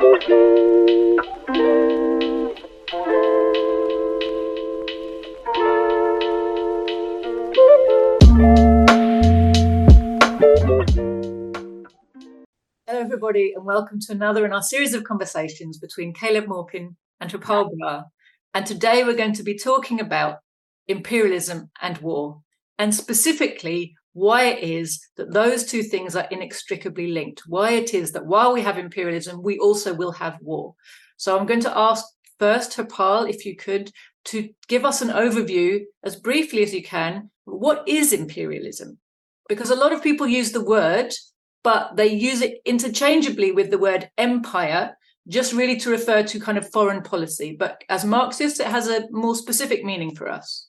Hello, everybody, and welcome to another in our series of conversations between Caleb Maupin and Harpal Brar. And today we're going to be talking about imperialism and war, and specifically why it is that those two things are inextricably linked, why it is that while we have imperialism, we also will have war. So I'm going to ask first, Harpal, if you could, to give us an overview as briefly as you can. What is imperialism? Because a lot of people use the word but they use it interchangeably with the word empire, just really to refer to kind of foreign policy. But as Marxists, it has a more specific meaning for us.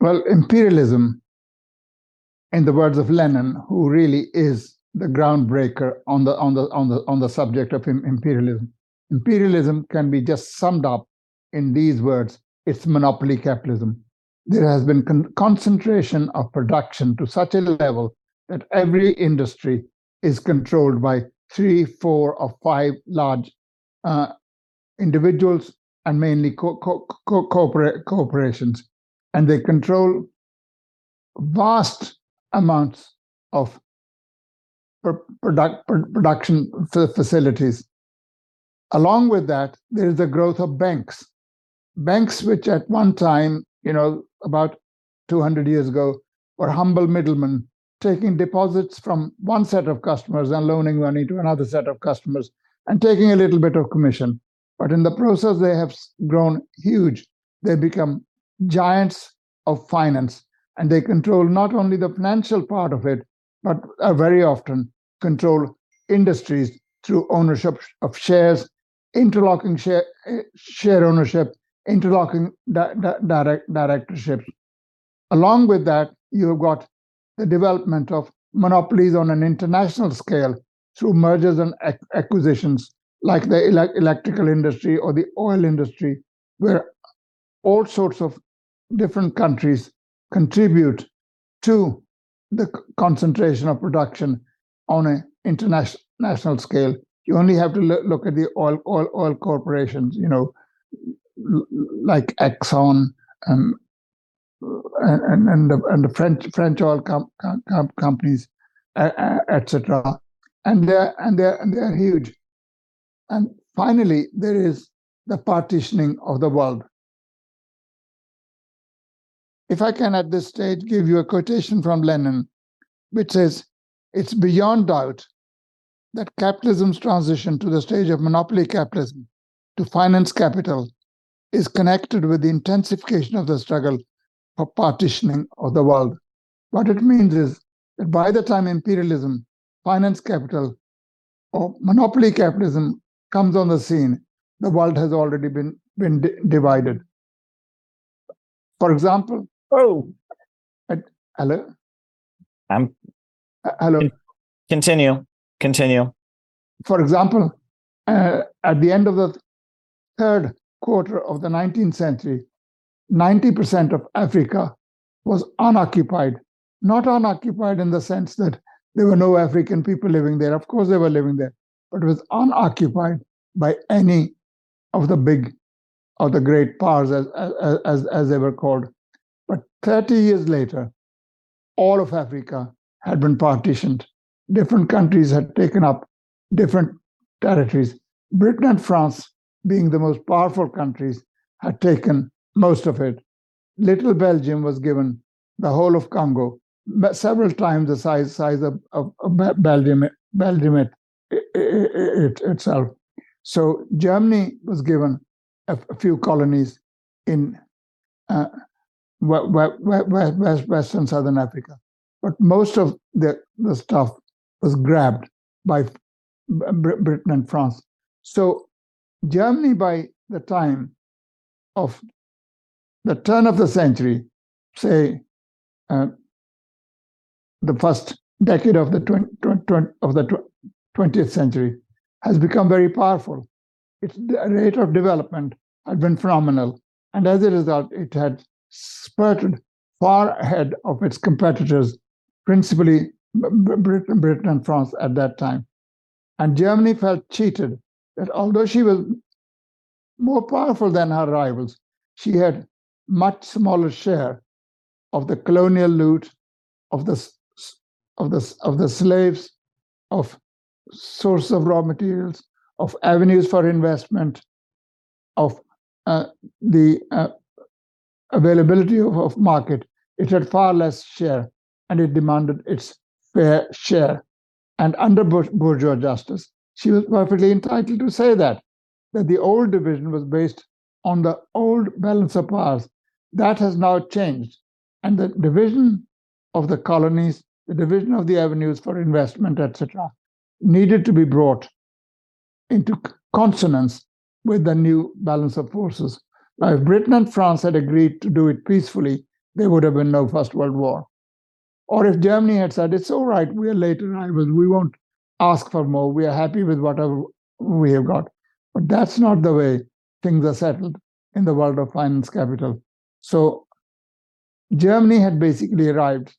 Well, imperialism, in the words of Lenin, who really is the groundbreaker on the on the on the on the subject of imperialism, imperialism can be just summed up in these words: it's monopoly capitalism. There has been con- concentration of production to such a level that every industry is controlled by three, four, or five large uh, individuals and mainly co- co- co- corporations. And they control vast amounts of product, production facilities. Along with that, there is the growth of banks. Banks, which at one time, you know, about 200 years ago, were humble middlemen taking deposits from one set of customers and loaning money to another set of customers and taking a little bit of commission. But in the process, they have grown huge. They become giants of finance and they control not only the financial part of it, but uh, very often control industries through ownership of shares, interlocking share, eh, share ownership, interlocking di- di- direct directorships. Along with that, you have got the development of monopolies on an international scale through mergers and ac- acquisitions, like the ele- electrical industry or the oil industry, where all sorts of different countries contribute to the concentration of production on an international scale. You only have to look at the oil, oil, oil corporations, you know, like Exxon, um, and and the, and the French French oil com, com, companies, etc. And they're and they're and they're huge. And finally, there is the partitioning of the world. If I can at this stage give you a quotation from Lenin, which says, It's beyond doubt that capitalism's transition to the stage of monopoly capitalism to finance capital is connected with the intensification of the struggle for partitioning of the world. What it means is that by the time imperialism, finance capital, or monopoly capitalism comes on the scene, the world has already been, been di- divided. For example, oh, at, hello? I'm Uh, hello. continue, continue. For example, uh, at the end of the third quarter of the 19th century, 90% of Africa was unoccupied. Not unoccupied in the sense that there were no African people living there. Of course, they were living there, but it was unoccupied by any of the big or the great powers, as, as, as, as they were called. But 30 years later, all of Africa had been partitioned. Different countries had taken up different territories. Britain and France, being the most powerful countries, had taken most of it. Little Belgium was given the whole of Congo, several times the size size of, of, of Belgium, Belgium it, it, it, itself. So Germany was given a, a few colonies in uh, west, west, and southern Africa, but most of the, the stuff was grabbed by Britain and France. So Germany, by the time of the turn of the century, say uh, the first decade of the 20, 20, of the 20th century, has become very powerful. Its rate of development had been phenomenal, and as a result, it had spurted far ahead of its competitors, principally Britain, Britain and France at that time. And Germany felt cheated that although she was more powerful than her rivals, she had much smaller share of the colonial loot, of the of the of the slaves, of source of raw materials, of avenues for investment, of uh, the uh, availability of, of market. It had far less share, and it demanded its fair share. And under bourgeois justice, she was perfectly entitled to say that that the old division was based on the old balance of powers. That has now changed. And the division of the colonies, the division of the avenues for investment, etc., needed to be brought into consonance with the new balance of forces. Now, if Britain and France had agreed to do it peacefully, there would have been no First World War. Or if Germany had said, it's all right, we are late arrivals, we won't ask for more, we are happy with whatever we have got. But that's not the way things are settled in the world of finance capital. So Germany had basically arrived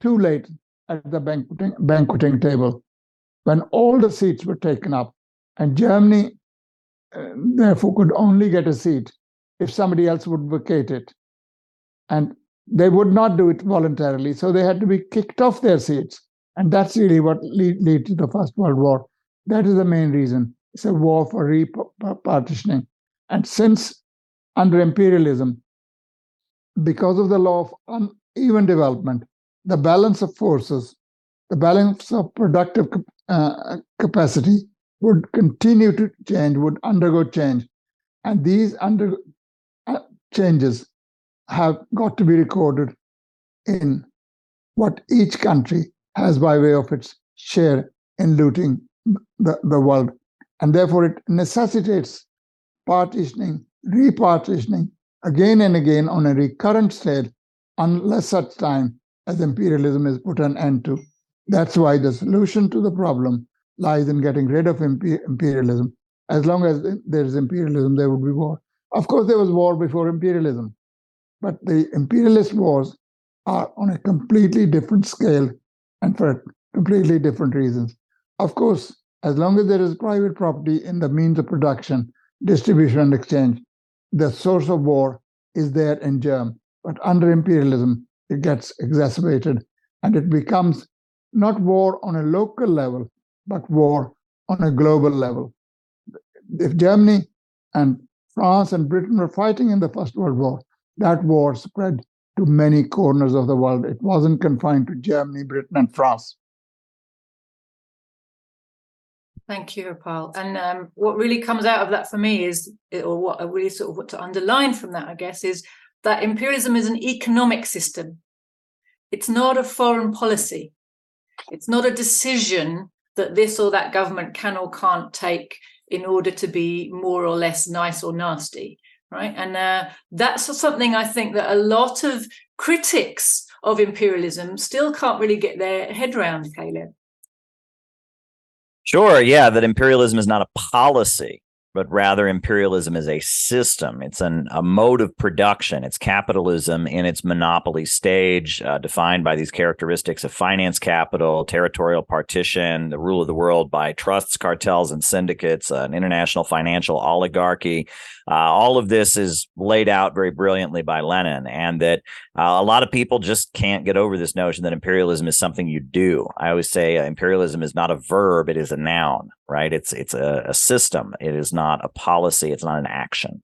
too late at the banqueting, banqueting table when all the seats were taken up, and Germany therefore could only get a seat if somebody else would vacate it. And they would not do it voluntarily, so they had to be kicked off their seats. And that's really what lead, lead to the First World War. That is the main reason. It's a war for repartitioning. And since under imperialism, because of the law of uneven development, the balance of forces, the balance of productive uh, capacity would continue to change, would undergo change. And these under uh, changes have got to be recorded in what each country has by way of its share in looting the, the world. And therefore, it necessitates partitioning, repartitioning again and again on a recurrent scale, unless such time as imperialism is put an end to. That's why the solution to the problem lies in getting rid of imperialism. As long as there is imperialism, there would be war. Of course, there was war before imperialism, but the imperialist wars are on a completely different scale and for completely different reasons. Of course, as long as there is private property in the means of production, distribution, and exchange, the source of war is there in germ. But under imperialism, it gets exacerbated and it becomes not war on a local level, but war on a global level. If Germany and France and Britain were fighting in the First World War, that war spread to many corners of the world. It wasn't confined to Germany, Britain, and France. Thank you, Paul. And um, what really comes out of that for me is, or what I really sort of want to underline from that, I guess, is that imperialism is an economic system. It's not a foreign policy. It's not a decision that this or that government can or can't take in order to be more or less nice or nasty, right? And uh, that's something I think that a lot of critics of imperialism still can't really get their head around, Caleb. Sure. Yeah. That imperialism is not a policy but rather imperialism is a system. It's an, a mode of production. It's capitalism in its monopoly stage, uh, defined by these characteristics of finance capital, territorial partition, the rule of the world by trusts, cartels, and syndicates, uh, an international financial oligarchy. Uh, all of this is laid out very brilliantly by Lenin, and that uh, a lot of people just can't get over this notion that imperialism is something you do. I always say uh, imperialism is not a verb; it is a noun, right? It's it's a, a system. It is not a policy. It's not an action.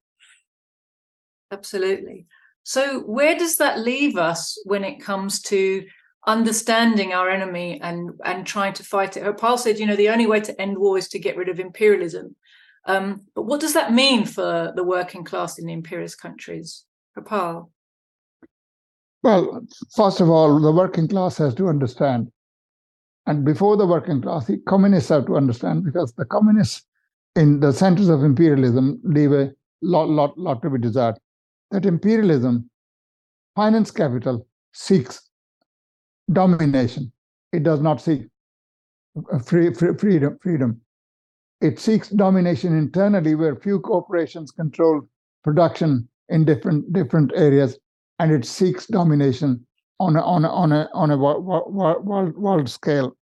Absolutely. So, where does that leave us when it comes to understanding our enemy and and trying to fight it? Paul said, you know, the only way to end war is to get rid of imperialism. Um, but what does that mean for the working class in the imperialist countries? Paul? Well, first of all, the working class has to understand. And before the working class, the communists have to understand because the communists in the centers of imperialism leave a lot, lot, lot to be desired. That imperialism, finance capital, seeks domination. It does not seek free, free, freedom. freedom. It seeks domination internally, where few corporations control production in different different areas, and it seeks domination on a on a on a on a world, world, world scale.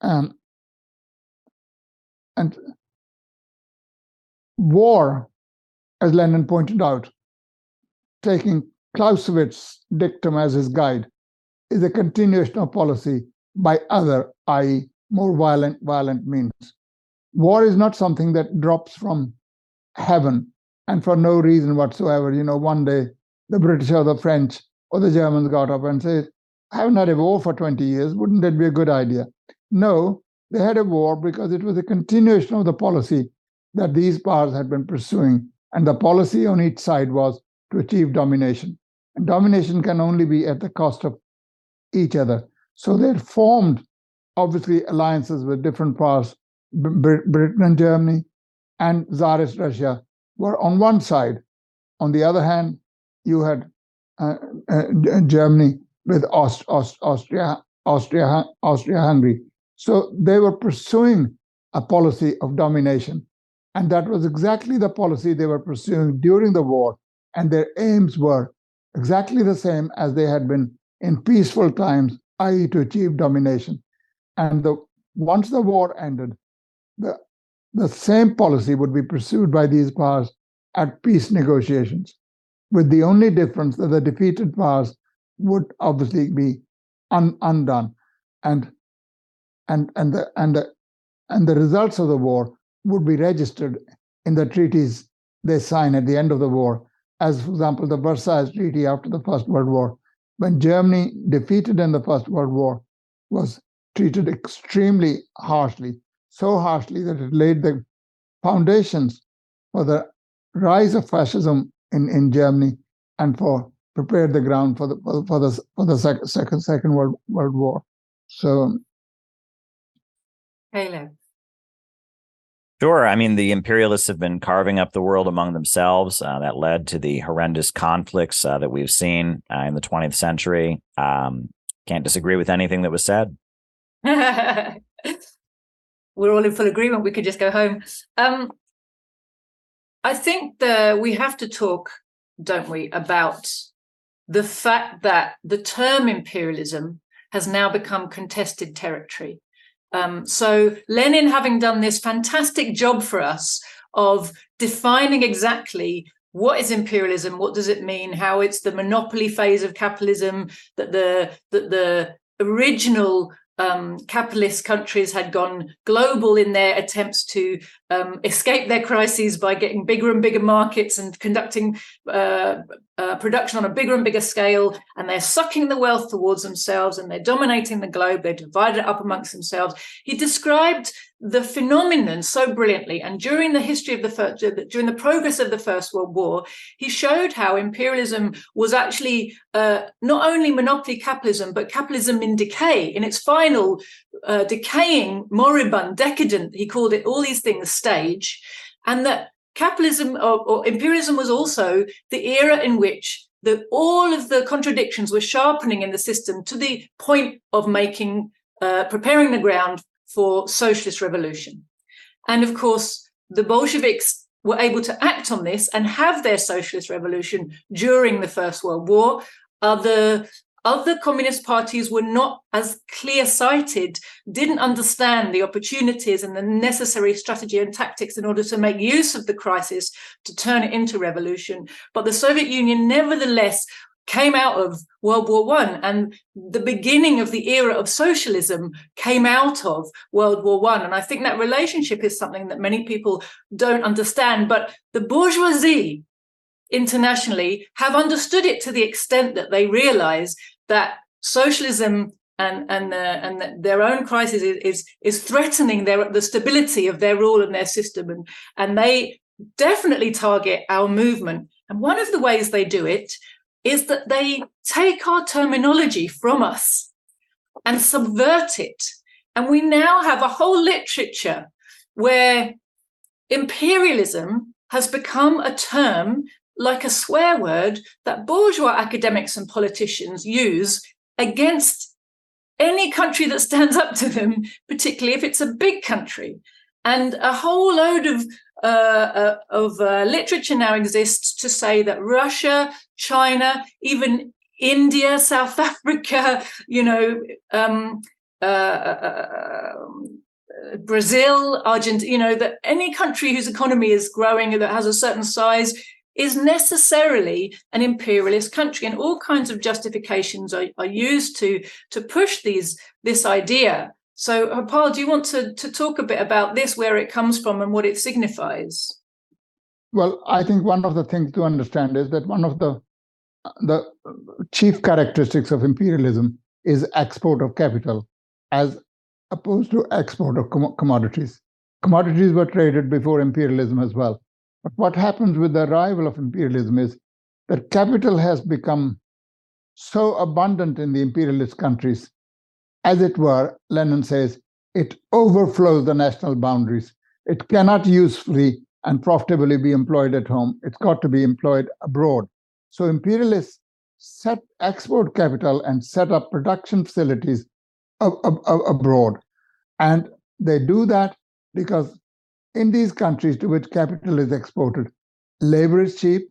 Um, and war, as Lenin pointed out, taking Clausewitz's dictum as his guide, is a continuation of policy by other, i.e., more violent, violent means. War is not something that drops from heaven and for no reason whatsoever. You know, one day the British or the French or the Germans got up and said, I haven't had a war for 20 years. Wouldn't that be a good idea? No, they had a war because it was a continuation of the policy that these powers had been pursuing. And the policy on each side was to achieve domination. And domination can only be at the cost of each other. So they formed, obviously, alliances with different powers. Britain and Germany and Tsarist Russia were on one side. On the other hand, you had uh, uh, Germany with Aust- Aust- Austria, Austria, Austria-Hungary. So they were pursuing a policy of domination, and that was exactly the policy they were pursuing during the war, and their aims were exactly the same as they had been in peaceful times, i.e., to achieve domination. And the, once the war ended, the, the same policy would be pursued by these powers at peace negotiations, with the only difference that the defeated powers would obviously be un, undone, and and and the and the and the results of the war would be registered in the treaties they sign at the end of the war, as for example the Versailles Treaty after the First World War, when Germany defeated in the First World War was treated extremely harshly, so harshly that it laid the foundations for the rise of fascism in, in Germany and for prepared the ground for the for the for the second second second world world war. So, Caleb. Sure. I mean, the imperialists have been carving up the world among themselves. Uh, that led to the horrendous conflicts uh, that we've seen uh, in the 20th century. Um, can't disagree with anything that was said. We're all in full agreement. We could just go home. Um, I think the, we have to talk, don't we, about the fact that the term imperialism has now become contested territory. Um, so Lenin, having done this fantastic job for us of defining exactly what is imperialism, what does it mean, how it's the monopoly phase of capitalism, that the that the original um, capitalist countries had gone global in their attempts to um, escape their crises by getting bigger and bigger markets and conducting uh, uh, production on a bigger and bigger scale. And they're sucking the wealth towards themselves and they're dominating the globe. They divided it up amongst themselves. He described the phenomenon so brilliantly. And during the history of the first, during the progress of the First World War, he showed how imperialism was actually uh, not only monopoly capitalism, but capitalism in decay, in its final uh, decaying, moribund, decadent, he called it all these things, stage. And that capitalism or, or imperialism was also the era in which the, all of the contradictions were sharpening in the system to the point of making, uh, preparing the ground for socialist revolution. And of course, the Bolsheviks were able to act on this and have their socialist revolution during the First World War. Other other communist parties were not as clear sighted, didn't understand the opportunities and the necessary strategy and tactics in order to make use of the crisis to turn it into revolution. But the Soviet Union, nevertheless, came out of World War One, and the beginning of the era of socialism came out of World War One. And I think that relationship is something that many people don't understand. But the bourgeoisie internationally have understood it to the extent that they realize that socialism and and and the, their own crisis is, is is threatening their the stability of their rule and their system and and they definitely target our movement and one of the ways they do it is that they take our terminology from us and subvert it. And we now have a whole literature where imperialism has become a term like a swear word that bourgeois academics and politicians use against any country that stands up to them, particularly if it's a big country. And a whole load of uh, uh, of uh, literature now exists to say that Russia, China, even India, South Africa, you know, um, uh, uh, uh, Brazil, Argentina, you know, that any country whose economy is growing that has a certain size is necessarily an imperialist country. And all kinds of justifications are, are used to, to push these this idea. So, uh, Harpal, do you want to, to talk a bit about this, where it comes from and what it signifies? Well, I think one of the things to understand is that one of the the chief characteristics of imperialism is export of capital as opposed to export of com- commodities. Commodities were traded before imperialism as well. But what happens with the arrival of imperialism is that capital has become so abundant in the imperialist countries, as it were, Lenin says, it overflows the national boundaries. It cannot usefully and profitably be employed at home. It's got to be employed abroad. So imperialists set export capital and set up production facilities ab- ab- abroad. And they do that because in these countries to which capital is exported, labor is cheap,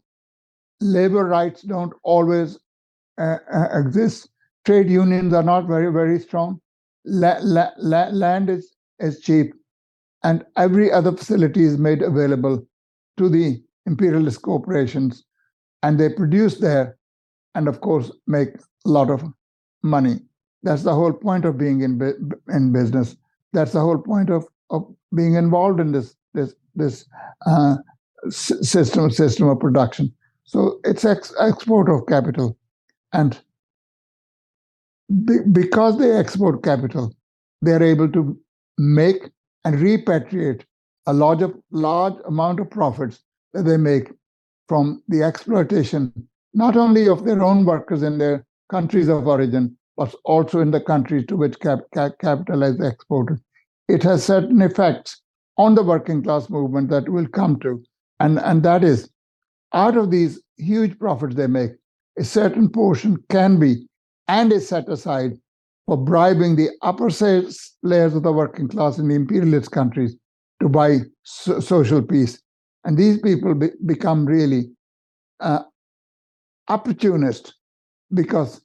labor rights don't always uh, uh, exist, trade unions are not very, very strong, la- la- la- land is, is cheap, and every other facility is made available to the imperialist corporations. And they produce there and of course make a lot of money. That's the whole point of being in in business. That's the whole point of of being involved in this this this uh, system system of production. So it's ex- export of capital. And because they export capital they're able to make and repatriate a large, large amount of profits that they make from the exploitation, not only of their own workers in their countries of origin, but also in the countries to which cap, cap, capital is exported. It has certain effects on the working class movement that we'll come to. And, and that is, out of these huge profits they make, a certain portion can be and is set aside for bribing the upper layers of the working class in the imperialist countries to buy so- social peace. And these people be- become really uh, opportunist because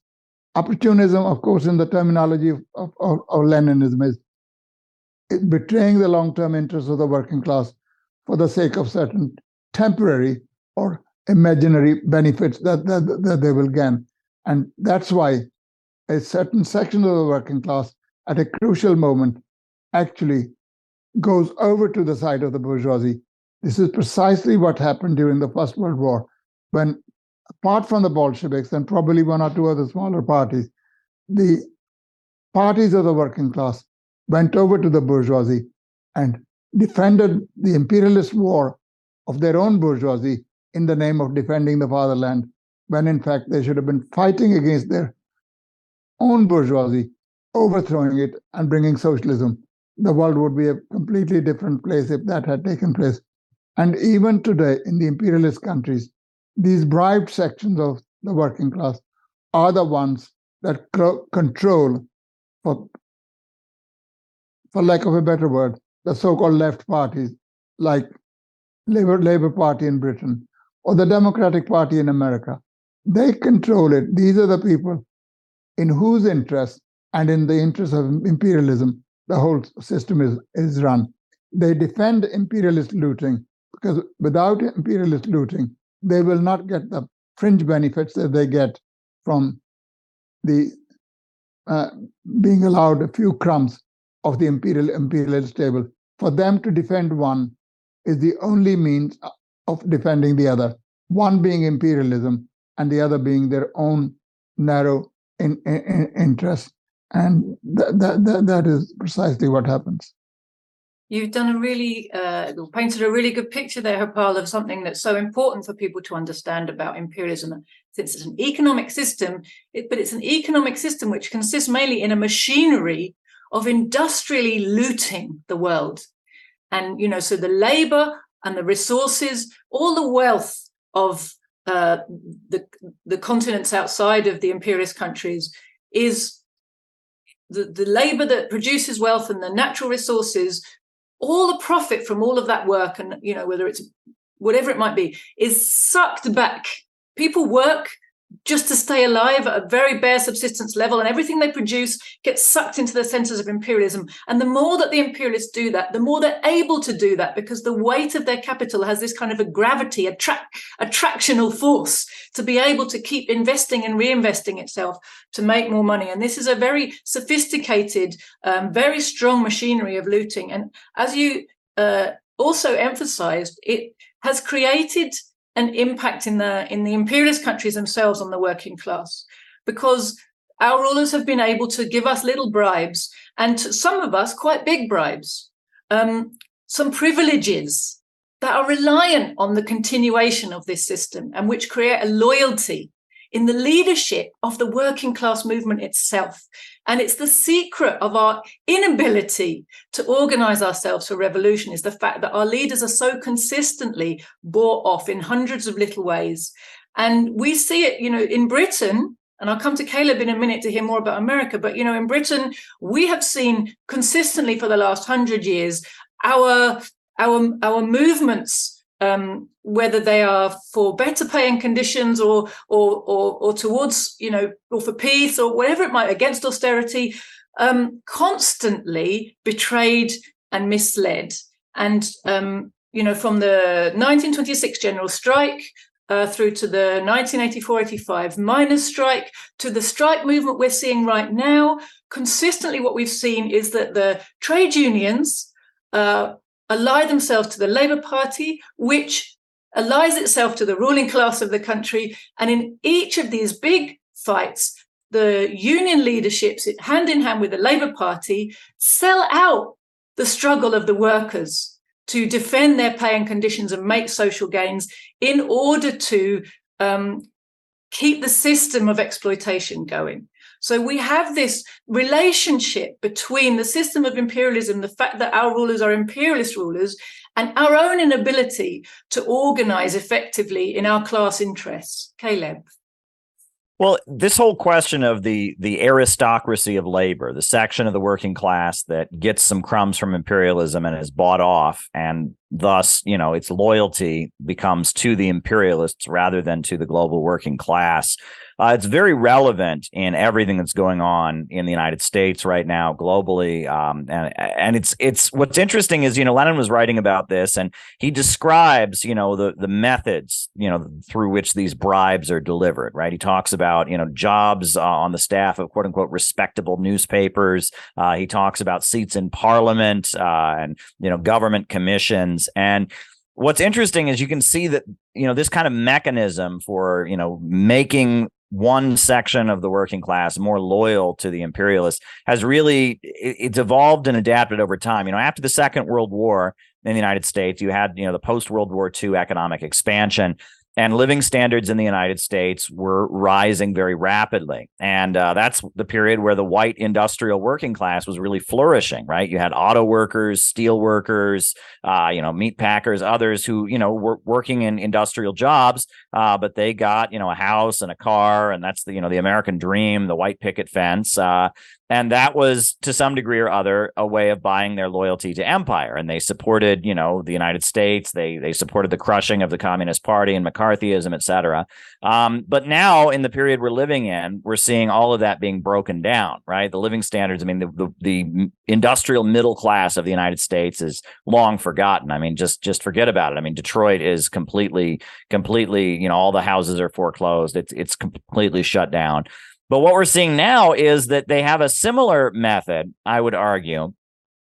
opportunism, of course, in the terminology of, of, of, of Leninism, is betraying the long term interests of the working class for the sake of certain temporary or imaginary benefits that, that, that they will gain. And that's why a certain section of the working class at a crucial moment actually goes over to the side of the bourgeoisie. This is precisely what happened during the First World War, when, apart from the Bolsheviks and probably one or two other smaller parties, the parties of the working class went over to the bourgeoisie and defended the imperialist war of their own bourgeoisie in the name of defending the fatherland, when in fact they should have been fighting against their own bourgeoisie, overthrowing it and bringing socialism, the world would be a completely different place if that had taken place. And even today, in the imperialist countries, these bribed sections of the working class are the ones that control, for, for lack of a better word, the so-called left parties, like Labor Labor Party in Britain or the Democratic Party in America. They control it. These are the people in whose interest and in the interest of imperialism the whole system is, is run. They defend imperialist looting because without imperialist looting, they will not get the fringe benefits that they get from the uh, being allowed a few crumbs of the imperial imperialist table. For them to defend one is the only means of defending the other. One being imperialism, and the other being their own narrow in, in, interest. And that, that, that, is precisely what happens. You've done a really, uh, painted a really good picture there, Harpal, of something that's so important for people to understand about imperialism. Since it's an economic system, it, but it's an economic system which consists mainly in a machinery of industrially looting the world. And, you know, so the labor and the resources, all the wealth of uh, the the continents outside of the imperialist countries is the, the labor that produces wealth and the natural resources all the profit from all of that work and you know whether it's whatever it might be is sucked back. People work just to stay alive at a very bare subsistence level, and everything they produce gets sucked into the centers of imperialism. And the more that the imperialists do that, the more they're able to do that because the weight of their capital has this kind of a gravity, a tra- attractional force to be able to keep investing and reinvesting itself to make more money. And this is a very sophisticated, um, very strong machinery of looting. And as you uh, also emphasized, it has created an impact in the in the imperialist countries themselves on the working class. Because our rulers have been able to give us little bribes and to some of us quite big bribes. Um, some privileges that are reliant on the continuation of this system and which create a loyalty in the leadership of the working class movement itself. And it's the secret of our inability to organize ourselves for revolution is the fact that our leaders are so consistently bought off in hundreds of little ways. And we see it, you know, in Britain, and I'll come to Caleb in a minute to hear more about America, but you know, in Britain, we have seen consistently for the last hundred years our our our movements um, whether they are for better paying conditions or, or, or or towards you know or for peace or whatever it might against austerity, um, constantly betrayed and misled. And um, you know from the 1926 general strike uh, through to the 1984-85 miners' strike to the strike movement we're seeing right now, consistently what we've seen is that the trade unions uh, ally themselves to the Labour Party, which allies itself to the ruling class of the country. And in each of these big fights, the union leaderships, hand in hand with the Labour Party, sell out the struggle of the workers to defend their pay and conditions and make social gains in order to um, keep the system of exploitation going. So we have this relationship between the system of imperialism, the fact that our rulers are imperialist rulers, and our own inability to organize effectively in our class interests. Caleb. Well, this whole question of the the aristocracy of labor, the section of the working class that gets some crumbs from imperialism and is bought off, and thus, you know, its loyalty becomes to the imperialists rather than to the global working class. Uh, it's very relevant in everything that's going on in the United States right now, globally, um, and and it's it's what's interesting is you know Lenin was writing about this, and he describes you know the the methods you know through which these bribes are delivered. Right, he talks about you know jobs uh, on the staff of quote unquote respectable newspapers. Uh, he talks about seats in Parliament uh, and you know government commissions and what's interesting is you can see that you know this kind of mechanism for you know making one section of the working class more loyal to the imperialists has really it's evolved and adapted over time. You know after the second world war in the united states you had you know the post world war ii economic expansion and living standards in the United States were rising very rapidly. And uh, that's the period where the white industrial working class was really flourishing, right? You had auto workers, steel workers, uh, you know, meat packers, others who, you know, were working in industrial jobs, uh, but they got, you know, a house and a car. And that's the, you know, the American dream, the white picket fence. And that was to some degree or other a way of buying their loyalty to empire. And they supported you know the united states. They they supported the crushing of the communist party and mccarthyism et cetera. Um, but now in the period we're living in we're seeing all of that being broken down right? The living standards i mean the, the, the industrial middle class of the united states is long forgotten. I mean just just forget about it. I mean detroit is completely completely you know all the houses are foreclosed. It's it's completely shut down but what we're seeing now is that they have a similar method, I would argue,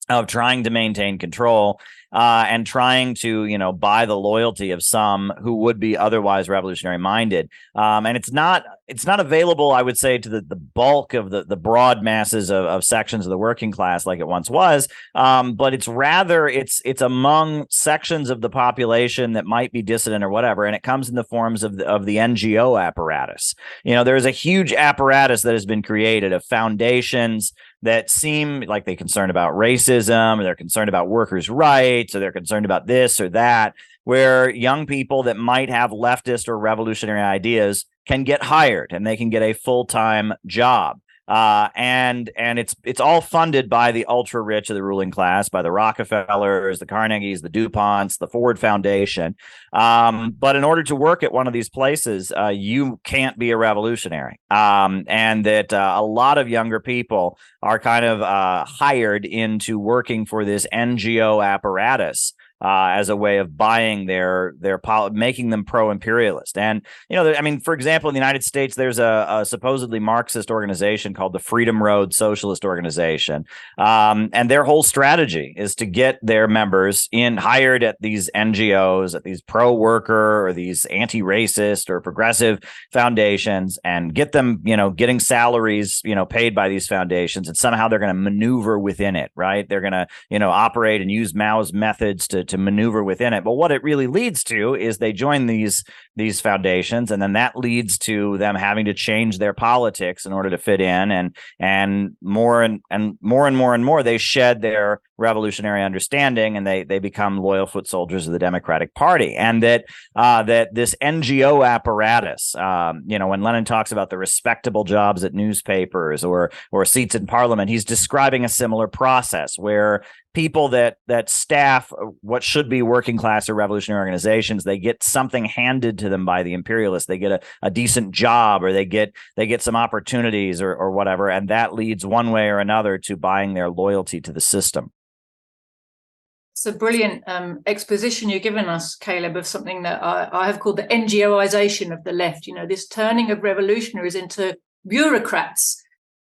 of trying to maintain control uh, and trying to you know buy the loyalty of some who would be otherwise revolutionary minded. Um, and it's not it's not available i would say to the, the bulk of the, the broad masses of, of sections of the working class like it once was. Um, but it's rather it's it's among sections of the population that might be dissident or whatever and it comes in the forms of the, of the ngo apparatus. You know there's a huge apparatus that has been created of foundations that seem like they're concerned about racism or they're concerned about workers' rights or they're concerned about this or that, where young people that might have leftist or revolutionary ideas can get hired and they can get a full time job. Uh, and and it's it's all funded by the ultra rich of the ruling class, by the Rockefellers, the Carnegies, the Duponts, the Ford Foundation. Um, but in order to work at one of these places, uh, you can't be a revolutionary, um, and that uh, a lot of younger people are kind of uh, hired into working for this NGO apparatus uh, as a way of buying their their making them pro imperialist. And you know, I mean, for example, in the United States, there's a, a supposedly Marxist organization called the Freedom Road Socialist Organization, um, and their whole strategy is to get their members in hired at these NGOs, at these pro worker or these anti racist or progressive foundations, and get them, you know, getting salaries, you know, paid by these foundations, and somehow they're going to maneuver within it, right? They're going to, you know, operate and use Mao's methods to to maneuver within it. But what it really leads to is they join these these foundations, and then that leads to them having to change their politics in order to fit in, and and more and and more and more and more they shed their revolutionary understanding and they they become loyal foot soldiers of the Democratic Party and that uh, that this NGO apparatus um, you know when Lenin talks about the respectable jobs at newspapers or or seats in parliament he's describing a similar process where people that that staff uh, what should be working class or revolutionary organizations they get something handed to them by the imperialists. They get a, a decent job or they get they get some opportunities or, or whatever and that leads one way or another to buying their loyalty to the system it's a brilliant um, exposition you've given us, Caleb, of something that I, I, have called the NGOization of the left. You know, this turning of revolutionaries into bureaucrats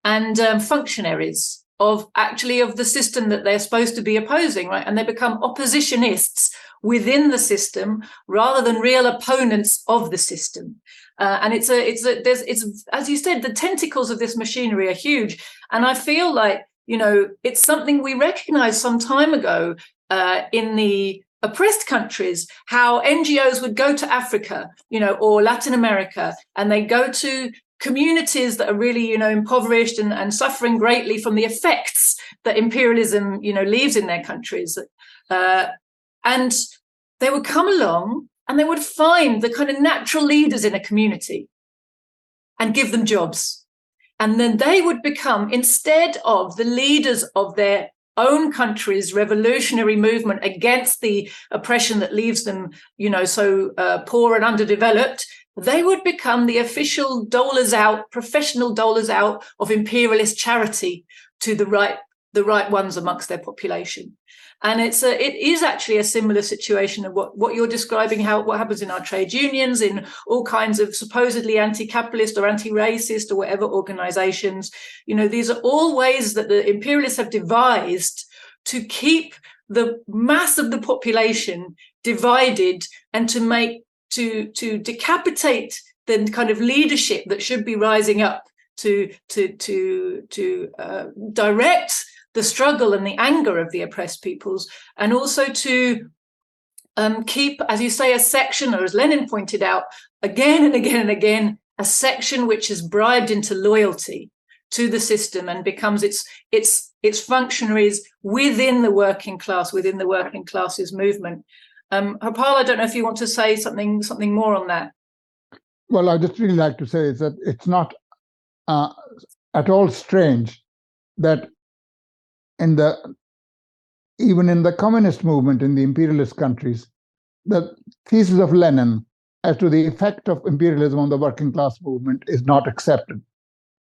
and um, functionaries of actually of the system that they're supposed to be opposing, right? And they become oppositionists within the system rather than real opponents of the system. Uh, and it's a, it's a, there's, it's as you said, the tentacles of this machinery are huge, and I feel like you know it's something we recognized some time ago uh, in the oppressed countries how ngos would go to africa you know or latin america and they go to communities that are really you know impoverished and, and suffering greatly from the effects that imperialism you know leaves in their countries. Uh, and they would come along and they would find the kind of natural leaders in a community and give them jobs. And then they would become instead of the leaders of their own country's revolutionary movement against the oppression that leaves them, you know, so uh, poor and underdeveloped, they would become the official dolers out, professional dolers out of imperialist charity to the right, the right ones amongst their population and it's a it is actually a similar situation of what what you're describing how what happens in our trade unions in all kinds of supposedly anti-capitalist or anti-racist or whatever organizations. You know these are all ways that the imperialists have devised to keep the mass of the population divided and to make to to decapitate the kind of leadership that should be rising up to to to to uh, direct the struggle and the anger of the oppressed peoples, and also to um, keep, as you say, a section, or as Lenin pointed out again and again and again, a section which is bribed into loyalty to the system and becomes its its its functionaries within the working class, within the working classes movement. Um, Harpal, I don't know if you want to say something something more on that. Well, I just really like to say is that it's not uh, at all strange that in the even in the communist movement in the imperialist countries, the thesis of Lenin as to the effect of imperialism on the working class movement is not accepted.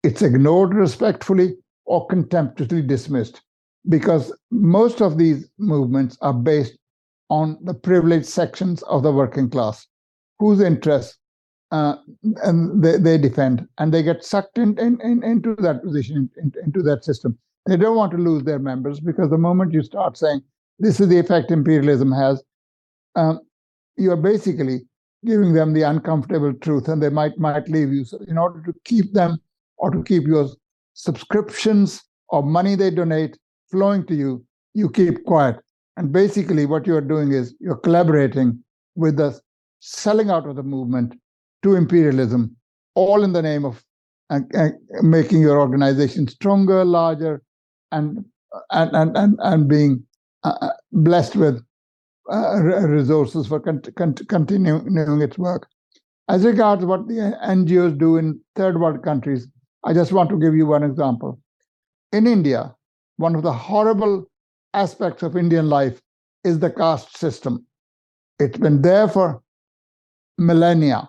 It's ignored respectfully or contemptuously dismissed because most of these movements are based on the privileged sections of the working class whose interests uh, and they, they defend and they get sucked in, in, in into that position in, into that system they don't want to lose their members because the moment you start saying this is the effect imperialism has, um, you are basically giving them the uncomfortable truth, and they might might leave you. So, in order to keep them or to keep your subscriptions or money they donate flowing to you, you keep quiet. And basically, what you're doing is you're collaborating with the selling out of the movement to imperialism, all in the name of uh, uh, making your organization stronger, larger, and and and and, being uh, uh blessed with uh, resources for con- con- continuing its work. As regards what the NGOs do in third world countries, I just want to give you one example. In India, one of the horrible aspects of Indian life is the caste system. It's been there for millennia,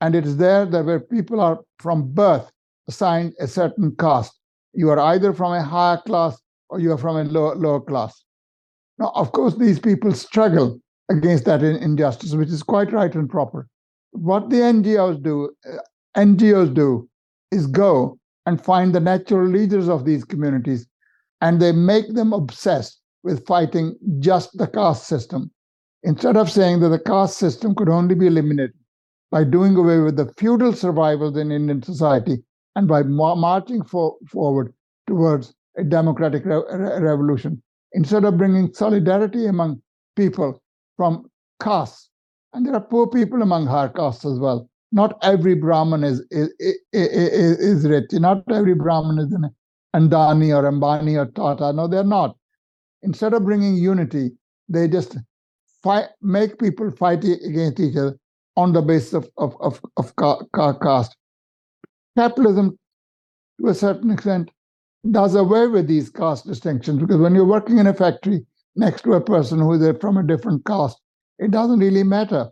and it is there that where people are from birth assigned a certain caste. You are either from a higher class or you are from a lower, lower class. Now, of course, these people struggle against that injustice, which is quite right and proper. What the NGOs do, uh, NGOs do, is go and find the natural leaders of these communities, and they make them obsessed with fighting just the caste system. Instead of saying that the caste system could only be eliminated by doing away with the feudal survivals in Indian society and by marching for, forward towards a democratic re- revolution, instead of bringing solidarity among people from castes, and there are poor people among higher castes as well. Not every Brahmin is is, is, is rich. Not every Brahmin is an Adani or Ambani or Tata. No, they're not. Instead of bringing unity, they just fight, make people fight against each other on the basis of, of, of, of caste. Capitalism, to a certain extent, does away with these caste distinctions because when you're working in a factory next to a person who is from a different caste, it doesn't really matter.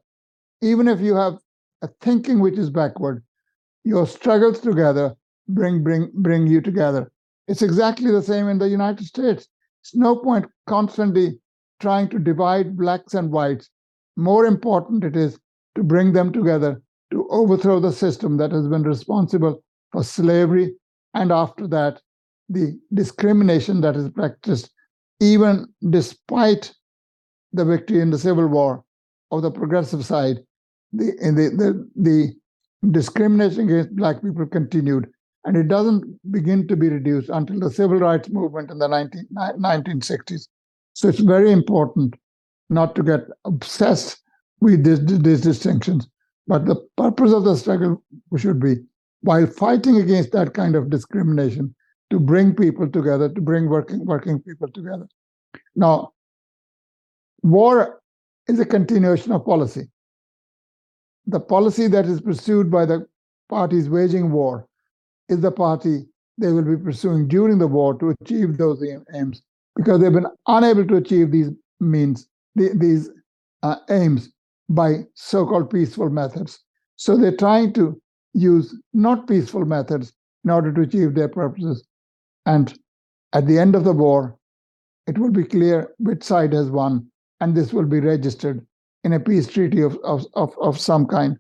Even if you have a thinking which is backward, your struggles together bring bring bring you together. It's exactly the same in the United States. It's no point constantly trying to divide blacks and whites. More important it is to bring them together to overthrow the system that has been responsible for slavery and after that the discrimination that is practiced even despite the victory in the civil war of the progressive side the the the, the discrimination against black people continued and it doesn't begin to be reduced until the civil rights movement in the 19, 1960s so it's very important not to get obsessed with these distinctions. But the purpose of the struggle should be, while fighting against that kind of discrimination, to bring people together, to bring working working people together. Now, war is a continuation of policy. The policy that is pursued by the parties waging war is the party they will be pursuing during the war to achieve those aims because they've been unable to achieve these means, these uh, aims by so called peaceful methods. So they're trying to use not peaceful methods in order to achieve their purposes. And at the end of the war, it will be clear which side has won, and this will be registered in a peace treaty of, of, of, of some kind.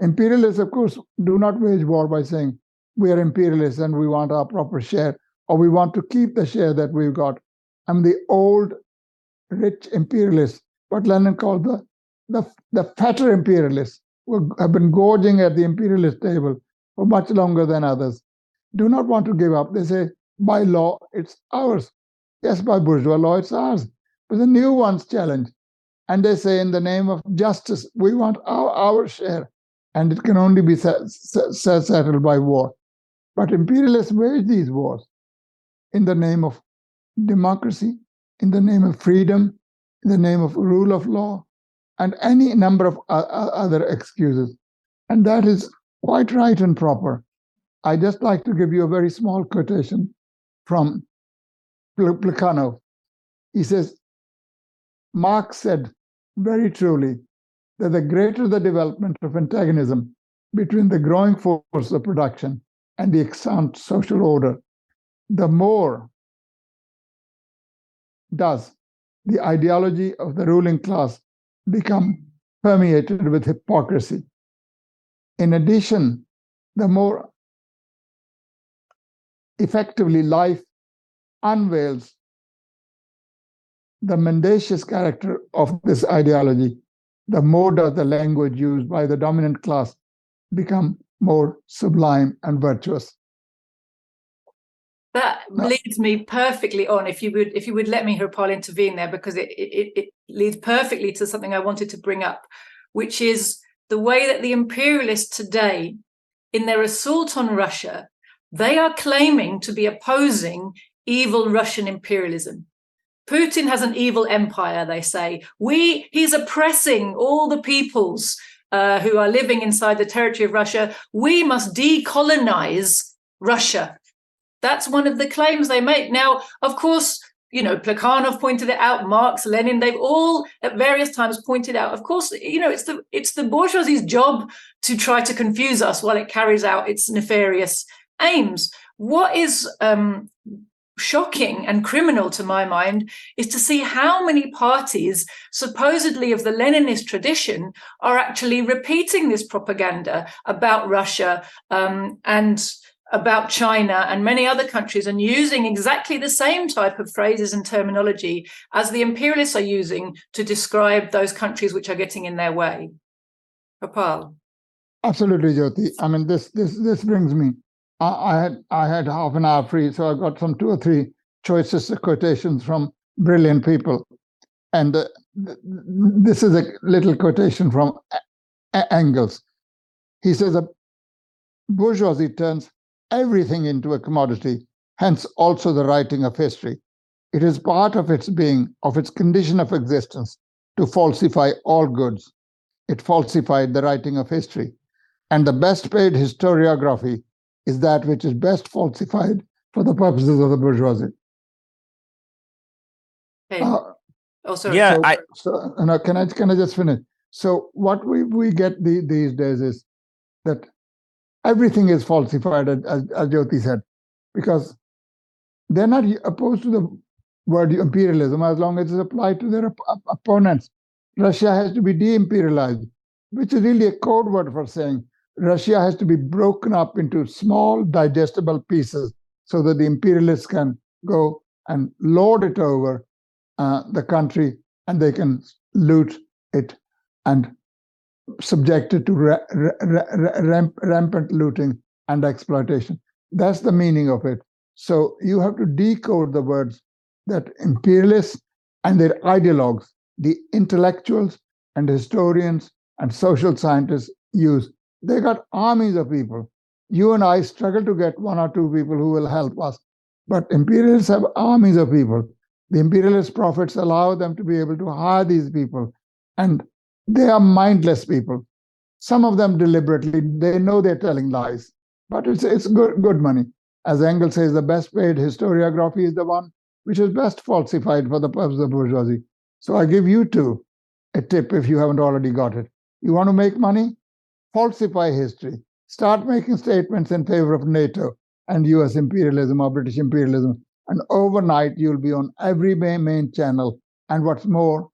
Imperialists, of course, do not wage war by saying, we are imperialists and we want our proper share, or we want to keep the share that we've got. I'm the old rich imperialist, what Lenin called the, the, the fatter imperialists, who have been gorging at the imperialist table for much longer than others, do not want to give up. They say, by law, it's ours. Yes, by bourgeois law, it's ours. But the new ones challenge. And they say, in the name of justice, we want our, our share. And it can only be set, set, settled by war. But imperialists wage these wars in the name of democracy, in the name of freedom, in the name of rule of law, and any number of other excuses. And that is quite right and proper. I just like to give you a very small quotation from Plekhanov. He says, Marx said very truly that the greater the development of antagonism between the growing force of production and the extant social order, the more does the ideology of the ruling class become permeated with hypocrisy. In addition, the more effectively life unveils the mendacious character of this ideology, the more does the language used by the dominant class become more sublime and virtuous that no. leads me perfectly on if you would if you would let me Harpal intervene there because it, it it leads perfectly to something I wanted to bring up which is the way that the imperialists today in their assault on Russia they are claiming to be opposing evil Russian imperialism Putin has an evil empire they say we he's oppressing all the peoples uh, who are living inside the territory of Russia we must decolonize Russia. That's one of the claims they make. Now, of course, you know, Plekhanov pointed it out, Marx, Lenin, they've all at various times pointed out. Of course, you know, it's the it's the bourgeoisie's job to try to confuse us while it carries out its nefarious aims. What is um, shocking and criminal to my mind is to see how many parties, supposedly of the Leninist tradition, are actually repeating this propaganda about Russia um, and about China and many other countries and using exactly the same type of phrases and terminology as the imperialists are using to describe those countries which are getting in their way. Harpal. Absolutely, Jyoti. I mean, this this this brings me I, I had I had half an hour free, so I got some two or three choices of quotations from brilliant people, and uh, this is a little quotation from a- Engels. He says a bourgeoisie turns everything into a commodity, hence also the writing of history. It is part of its being, of its condition of existence, to falsify all goods. It falsified the writing of history. And the best paid historiography is that which is best falsified for the purposes of the bourgeoisie. Okay. Uh, oh, sorry. Yeah, so, I. So, no, can I can I just finish? So what we we get the, these days is that everything is falsified, as, as Jyoti said, because they're not opposed to the word imperialism as long as it's applied to their op- opponents. Russia has to be de-imperialized, which is really a code word for saying Russia has to be broken up into small, digestible pieces so that the imperialists can go and lord it over uh, the country and they can loot it and subject it to ra- ra- ramp- rampant looting and exploitation. That's the meaning of it. So you have to decode the words that imperialists and their ideologues, the intellectuals and historians and social scientists use they got armies of people. You and I struggle to get one or two people who will help us. But imperialists have armies of people. The imperialist profits allow them to be able to hire these people. And they are mindless people. Some of them deliberately, they know they're telling lies. But it's it's good good money. As Engels says, the best paid historiography is the one which is best falsified for the purpose of bourgeoisie. So I give you two a tip if you haven't already got it. You want to make money? falsify history, start making statements in favor of NATO and US imperialism or British imperialism, and overnight you'll be on every main channel. And what's more,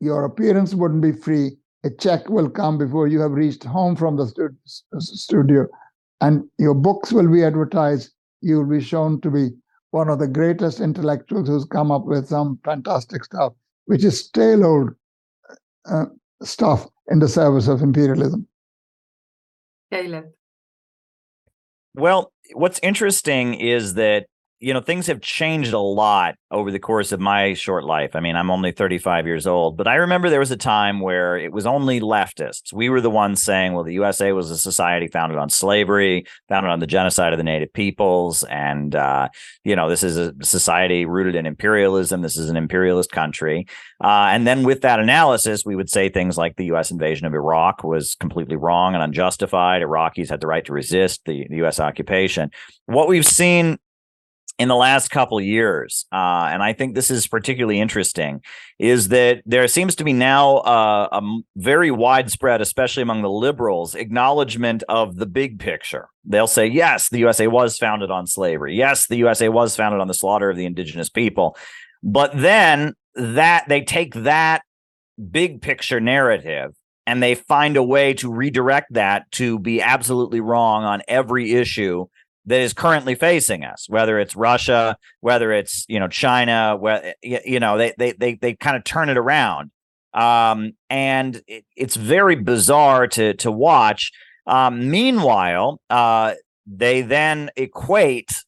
your appearance wouldn't be free. A check will come before you have reached home from the stu- studio, and your books will be advertised. You will be shown to be one of the greatest intellectuals who's come up with some fantastic stuff, which is stale old uh, stuff in the service of imperialism. Caleb? Well, what's interesting is that you know things have changed a lot over the course of my short life. I mean i'm only 35 years old but i remember there was a time where it was only leftists. We were the ones saying well the usa was a society founded on slavery founded on the genocide of the native peoples and uh, you know this is a society rooted in imperialism. This is an imperialist country. Uh, and then with that analysis we would say things like the us invasion of iraq was completely wrong and unjustified. Iraqis had the right to resist the, the us occupation. What we've seen in the last couple years, uh, and I think this is particularly interesting, is that there seems to be now uh, a very widespread, especially among the liberals, acknowledgement of the big picture. They'll say, yes, the USA was founded on slavery. Yes, the USA was founded on the slaughter of the indigenous people. But then that they take that big picture narrative and they find a way to redirect that to be absolutely wrong on every issue that is currently facing us, whether it's Russia, whether it's you know China, where you know they they they they kind of turn it around, um, and it, it's very bizarre to to watch. Um, meanwhile, uh, they then equate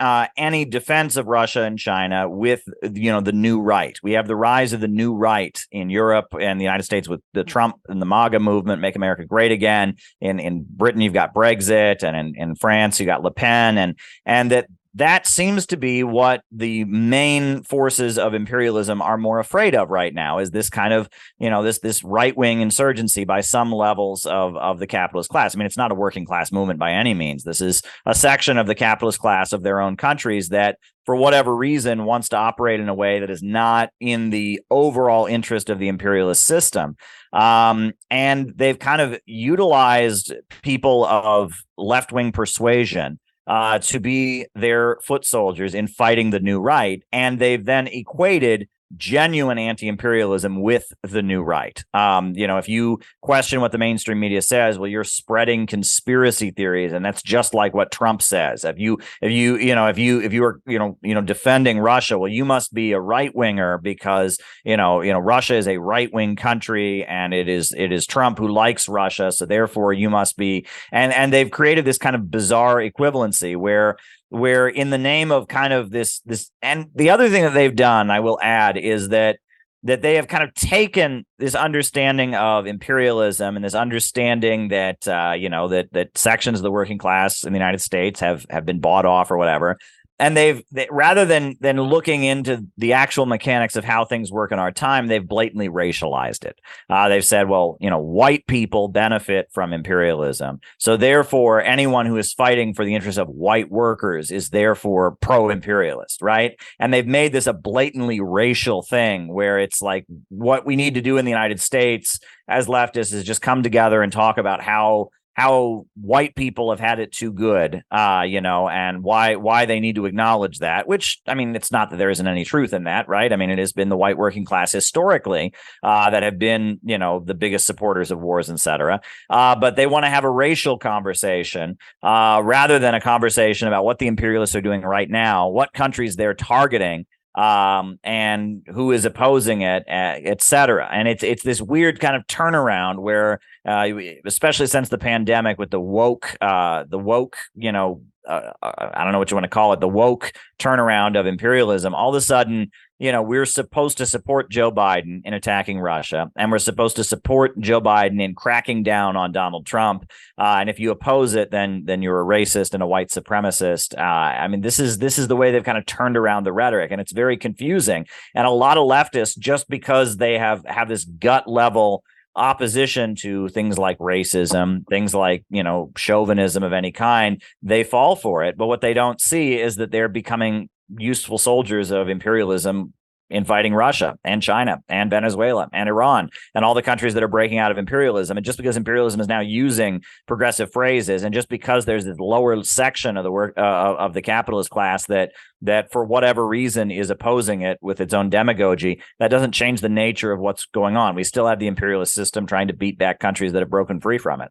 uh, any defense of Russia and China with you know the new right. We have the rise of the new right in Europe and the United States with the Trump and the MAGA movement, make America great again. In in Britain, you've got Brexit, and in, in France, you got Le Pen, and and that that seems to be what the main forces of imperialism are more afraid of right now is this kind of you know this this right-wing insurgency by some levels of of the capitalist class. I mean it's not a working class movement by any means. This is a section of the capitalist class of their own countries that for whatever reason wants to operate in a way that is not in the overall interest of the imperialist system. Um, and they've kind of utilized people of left-wing persuasion uh, to be their foot soldiers in fighting the new right. And they've then equated genuine anti-imperialism with the new right. Um, you know, if you question what the mainstream media says, well, you're spreading conspiracy theories, and that's just like what Trump says. If you, if you, you know, if you, if you are, you know, you know, defending Russia, well, you must be a right winger because you know, you know, Russia is a right wing country, and it is it is Trump who likes Russia, so therefore you must be. And and they've created this kind of bizarre equivalency where where in the name of kind of this this and the other thing that they've done i will add is that that they have kind of taken this understanding of imperialism and this understanding that uh, you know that that sections of the working class in the United States have have been bought off or whatever, and they've they, rather than than looking into the actual mechanics of how things work in our time they've blatantly racialized it. Uh, they've said well you know white people benefit from imperialism. So therefore anyone who is fighting for the interests of white workers is therefore pro-imperialist right? And they've made this a blatantly racial thing where it's like what we need to do in the united states as leftists is just come together and talk about how how white people have had it too good, uh, you know, and why why they need to acknowledge that. Which I mean, it's not that there isn't any truth in that, right? I mean, it has been the white working class historically uh, that have been, you know, the biggest supporters of wars, etc. Uh, but they want to have a racial conversation uh, rather than a conversation about what the imperialists are doing right now, what countries they're targeting um, and who is opposing it, et cetera. And it's it's this weird kind of turnaround where, uh, especially since the pandemic, with the woke, uh, the woke, you know, uh, uh, I don't know what you want to call it, the woke turnaround of imperialism. All of a sudden, you know, we're supposed to support Joe Biden in attacking Russia, and we're supposed to support Joe Biden in cracking down on Donald Trump. Uh, and if you oppose it, then then you're a racist and a white supremacist. Uh, I mean, this is this is the way they've kind of turned around the rhetoric, and it's very confusing. And a lot of leftists, just because they have have this gut level opposition to things like racism, things like, you know, chauvinism of any kind, they fall for it. But what they don't see is that they're becoming useful soldiers of imperialism in fighting Russia and China and Venezuela and Iran and all the countries that are breaking out of imperialism. And just because imperialism is now using progressive phrases, and just because there's this lower section of the work uh, of the capitalist class that that for whatever reason is opposing it with its own demagogy, that doesn't change the nature of what's going on. We still have the imperialist system trying to beat back countries that have broken free from it.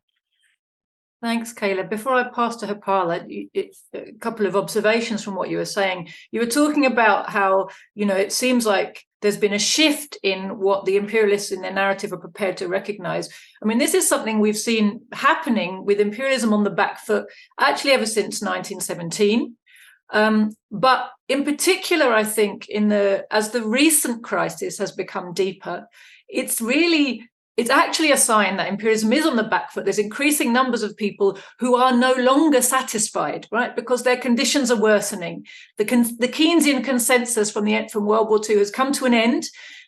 Thanks, Caleb. Before I pass to Harpala, a couple of observations from what you were saying. You were talking about how, you know, it seems like there's been a shift in what the imperialists in their narrative are prepared to recognize. I mean, this is something we've seen happening with imperialism on the back foot actually ever since 1917. Um, but in particular, I think in the as the recent crisis has become deeper, it's really it's actually a sign that imperialism is on the back foot. There's increasing numbers of people who are no longer satisfied, right? Because their conditions are worsening. The, the Keynesian consensus from the end from World War II has come to an end,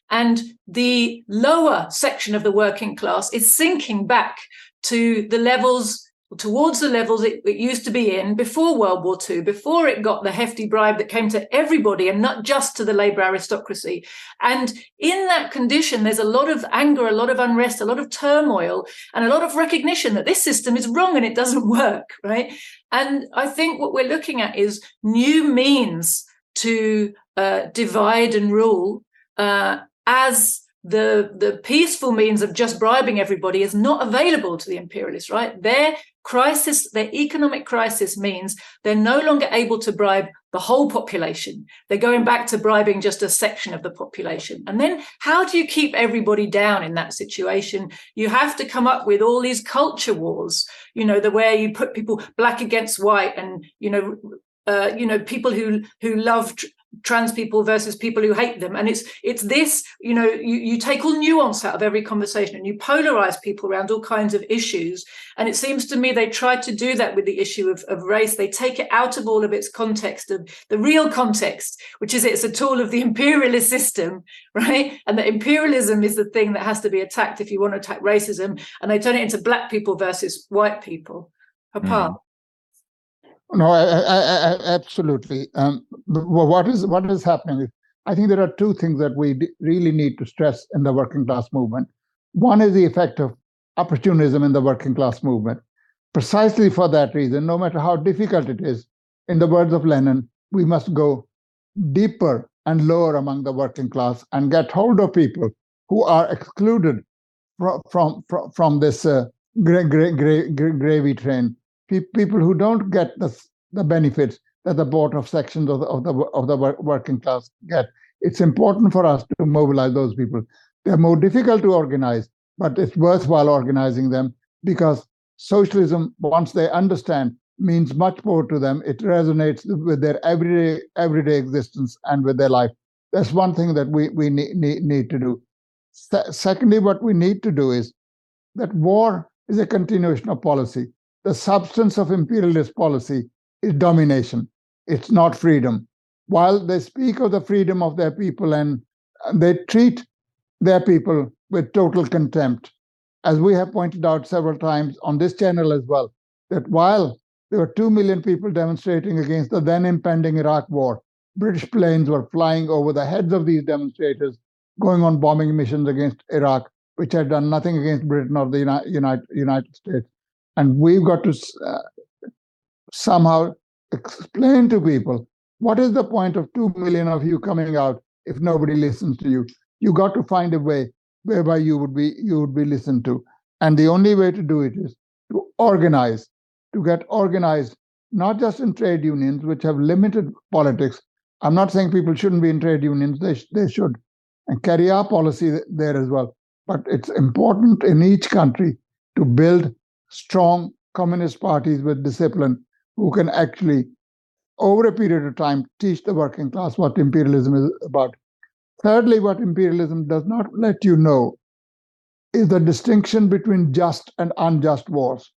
and the lower section of the working class is sinking back to the levels towards the levels it, it, used to be in before World War II, before it got the hefty bribe that came to everybody and not just to the labor aristocracy. And in that condition, there's a lot of anger, a lot of unrest, a lot of turmoil, and a lot of recognition that this system is wrong and it doesn't work, right? And I think what we're looking at is new means to uh, divide and rule uh, as the the peaceful means of just bribing everybody is not available to the imperialists right? Their crisis their economic crisis means they're no longer able to bribe the whole population. They're going back to bribing just a section of the population. And then how do you keep everybody down in that situation? You have to come up with all these culture wars you know the way you put people black against white and you know uh, you know people who who love trans people versus people who hate them. And it's it's this, you know, you, you take all nuance out of every conversation and you polarize people around all kinds of issues. And it seems to me they try to do that with the issue of, of race. They take it out of all of its context, of the real context, which is it's a tool of the imperialist system, right? And that imperialism is the thing that has to be attacked if you want to attack racism. And they turn it into black people versus white people. apart Mm. No, I, I, I, absolutely. Um, what is what is happening I think there are two things that we really need to stress in the working class movement. One is the effect of opportunism in the working class movement. Precisely for that reason, no matter how difficult it is, in the words of Lenin, we must go deeper and lower among the working class and get hold of people who are excluded from from from, from this uh, gra- gra- gra- gravy train people who don't get the, the benefits that the board of sections of the, of the of the working class get. It's important for us to mobilize those people. They're more difficult to organize, but it's worthwhile organizing them because socialism, once they understand, means much more to them. It resonates with their everyday everyday existence and with their life. That's one thing that we we need need, need to do. Se- secondly, what we need to do is that war is a continuation of policy the substance of imperialist policy is domination. It's not freedom. While they speak of the freedom of their people and they treat their people with total contempt, as we have pointed out several times on this channel as well, that while there were 2 million people demonstrating against the then impending Iraq war, British planes were flying over the heads of these demonstrators, going on bombing missions against Iraq, which had done nothing against Britain or the United, United States. And we've got to uh, somehow explain to people what is the point of 2 million of you coming out if nobody listens to you? You got to find a way whereby you would be you would be listened to. And the only way to do it is to organize to get organized not just in trade unions which have limited politics. I'm not saying people shouldn't be in trade unions they, they should and carry our policy there as well. But it's important in each country to build strong communist parties with discipline who can actually, over a period of time, teach the working class what imperialism is about. Thirdly, what imperialism does not let you know is the distinction between just and unjust wars.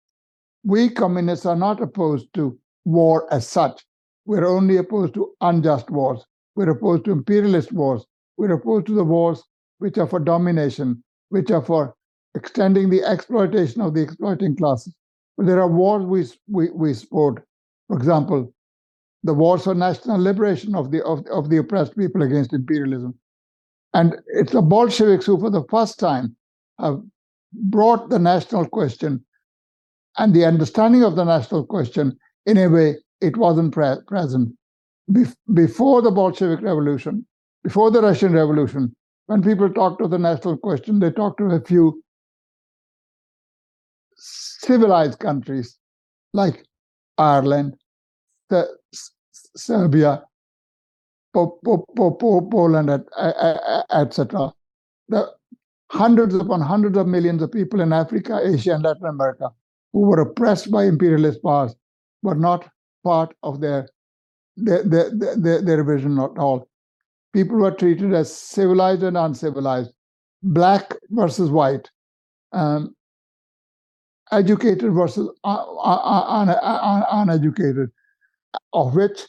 We communists are not opposed to war as such. We're only opposed to unjust wars. We're opposed to imperialist wars. We're opposed to the wars which are for domination, which are for extending the exploitation of the exploiting classes. But there are wars we, we, we support. For example, the wars for national liberation of the, of, of the oppressed people against imperialism. And it's the Bolsheviks who, for the first time, have brought the national question and the understanding of the national question in a way it wasn't pre- present. Be- before the Bolshevik Revolution, before the Russian Revolution, when people talked of the national question, they talked of a few civilized countries like Ireland, the, Serbia, po, po, po, Poland, etc. The hundreds upon hundreds of millions of people in Africa, Asia, and Latin America who were oppressed by imperialist powers were not part of their their, their, their, their vision at all. People were treated as civilized and uncivilized, black versus white, um, educated versus uneducated, of which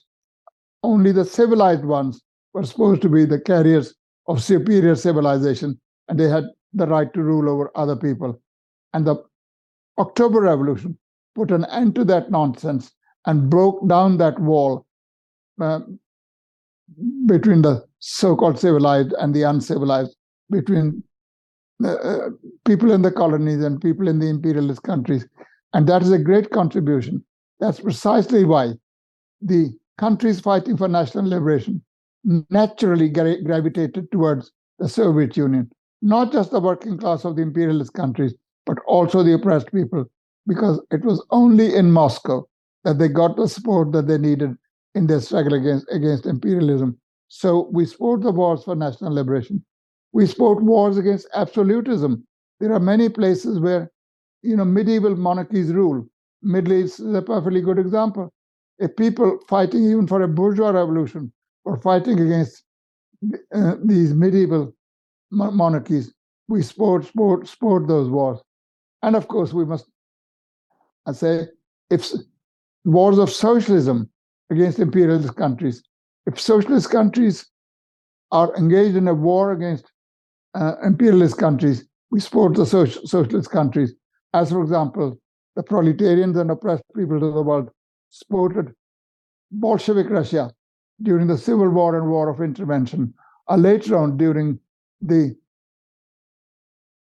only the civilized ones were supposed to be the carriers of superior civilization, and they had the right to rule over other people. And the October Revolution put an end to that nonsense and broke down that wall uh, between the so called civilized and the uncivilized, between uh, people in the colonies and people in the imperialist countries. And that is a great contribution. That's precisely why the countries fighting for national liberation naturally gra- gravitated towards the Soviet Union, not just the working class of the imperialist countries, but also the oppressed people, because it was only in Moscow that they got the support that they needed in their struggle against, against imperialism. So we support the wars for national liberation we fought wars against absolutism. There are many places where, you know, medieval monarchies rule. Middle East is a perfectly good example. If people fighting even for a bourgeois revolution or fighting against uh, these medieval monarchies, we support, support, support those wars. And of course, we must, I say, if wars of socialism against imperialist countries, if socialist countries are engaged in a war against uh, imperialist countries, we support the social, socialist countries. As, for example, the proletarians and oppressed people of the world supported Bolshevik Russia during the Civil War and War of Intervention, or later on during the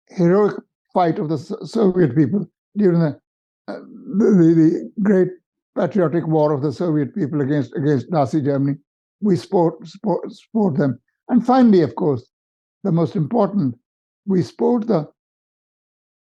heroic fight of the Soviet people during the, uh, the, the, great patriotic war of the Soviet people against against Nazi Germany. We support, support, support them. And finally, of course, the most important, we support the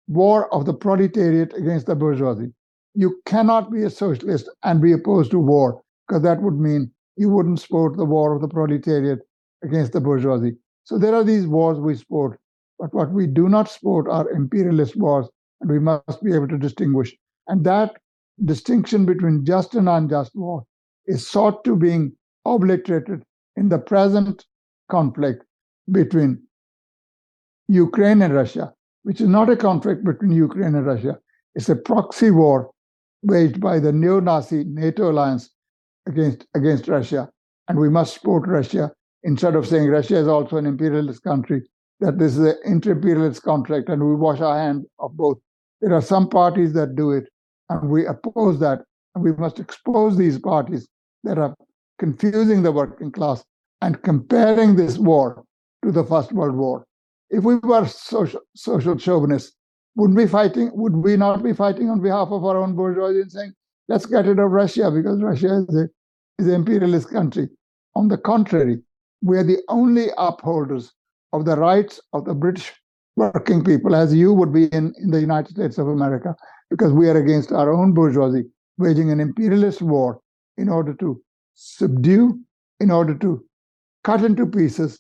war of the proletariat against the bourgeoisie. You cannot be a socialist and be opposed to war, because that would mean you wouldn't support the war of the proletariat against the bourgeoisie. So there are these wars we support, but what we do not support are imperialist wars, and we must be able to distinguish. And that distinction between just and unjust war is sought to being obliterated in the present conflict between Ukraine and Russia, which is not a conflict between Ukraine and Russia. It's a proxy war waged by the neo-Nazi NATO alliance against against Russia, and we must support Russia instead of saying Russia is also an imperialist country. That this is an inter-imperialist conflict, and we wash our hands of both. There are some parties that do it, and we oppose that, and we must expose these parties that are confusing the working class and comparing this war to the First World War. If we were social, social chauvinists, would we fighting? Would we not be fighting on behalf of our own bourgeoisie and saying, "Let's get rid of Russia because Russia is a is an imperialist country"? On the contrary, we are the only upholders of the rights of the British working people, as you would be in, in the United States of America, because we are against our own bourgeoisie, waging an imperialist war in order to subdue, in order to cut into pieces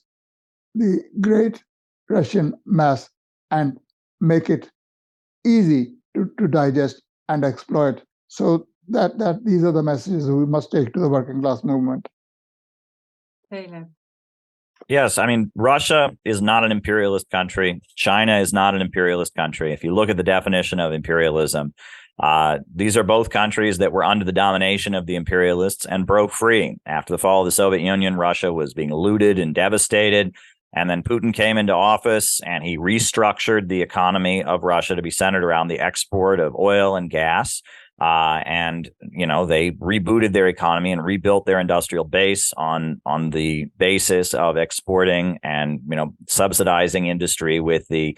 the great Russian mass and make it easy to, to digest and exploit. So that that these are the messages we must take to the working class movement. Taylor. Yes, I mean Russia is not an imperialist country. China is not an imperialist country. If you look at the definition of imperialism, uh, these are both countries that were under the domination of the imperialists and broke free. After the fall of the Soviet Union, Russia was being looted and devastated. And then Putin came into office and he restructured the economy of Russia to be centered around the export of oil and gas. Uh, and you know they rebooted their economy and rebuilt their industrial base on on the basis of exporting and you know subsidizing industry with the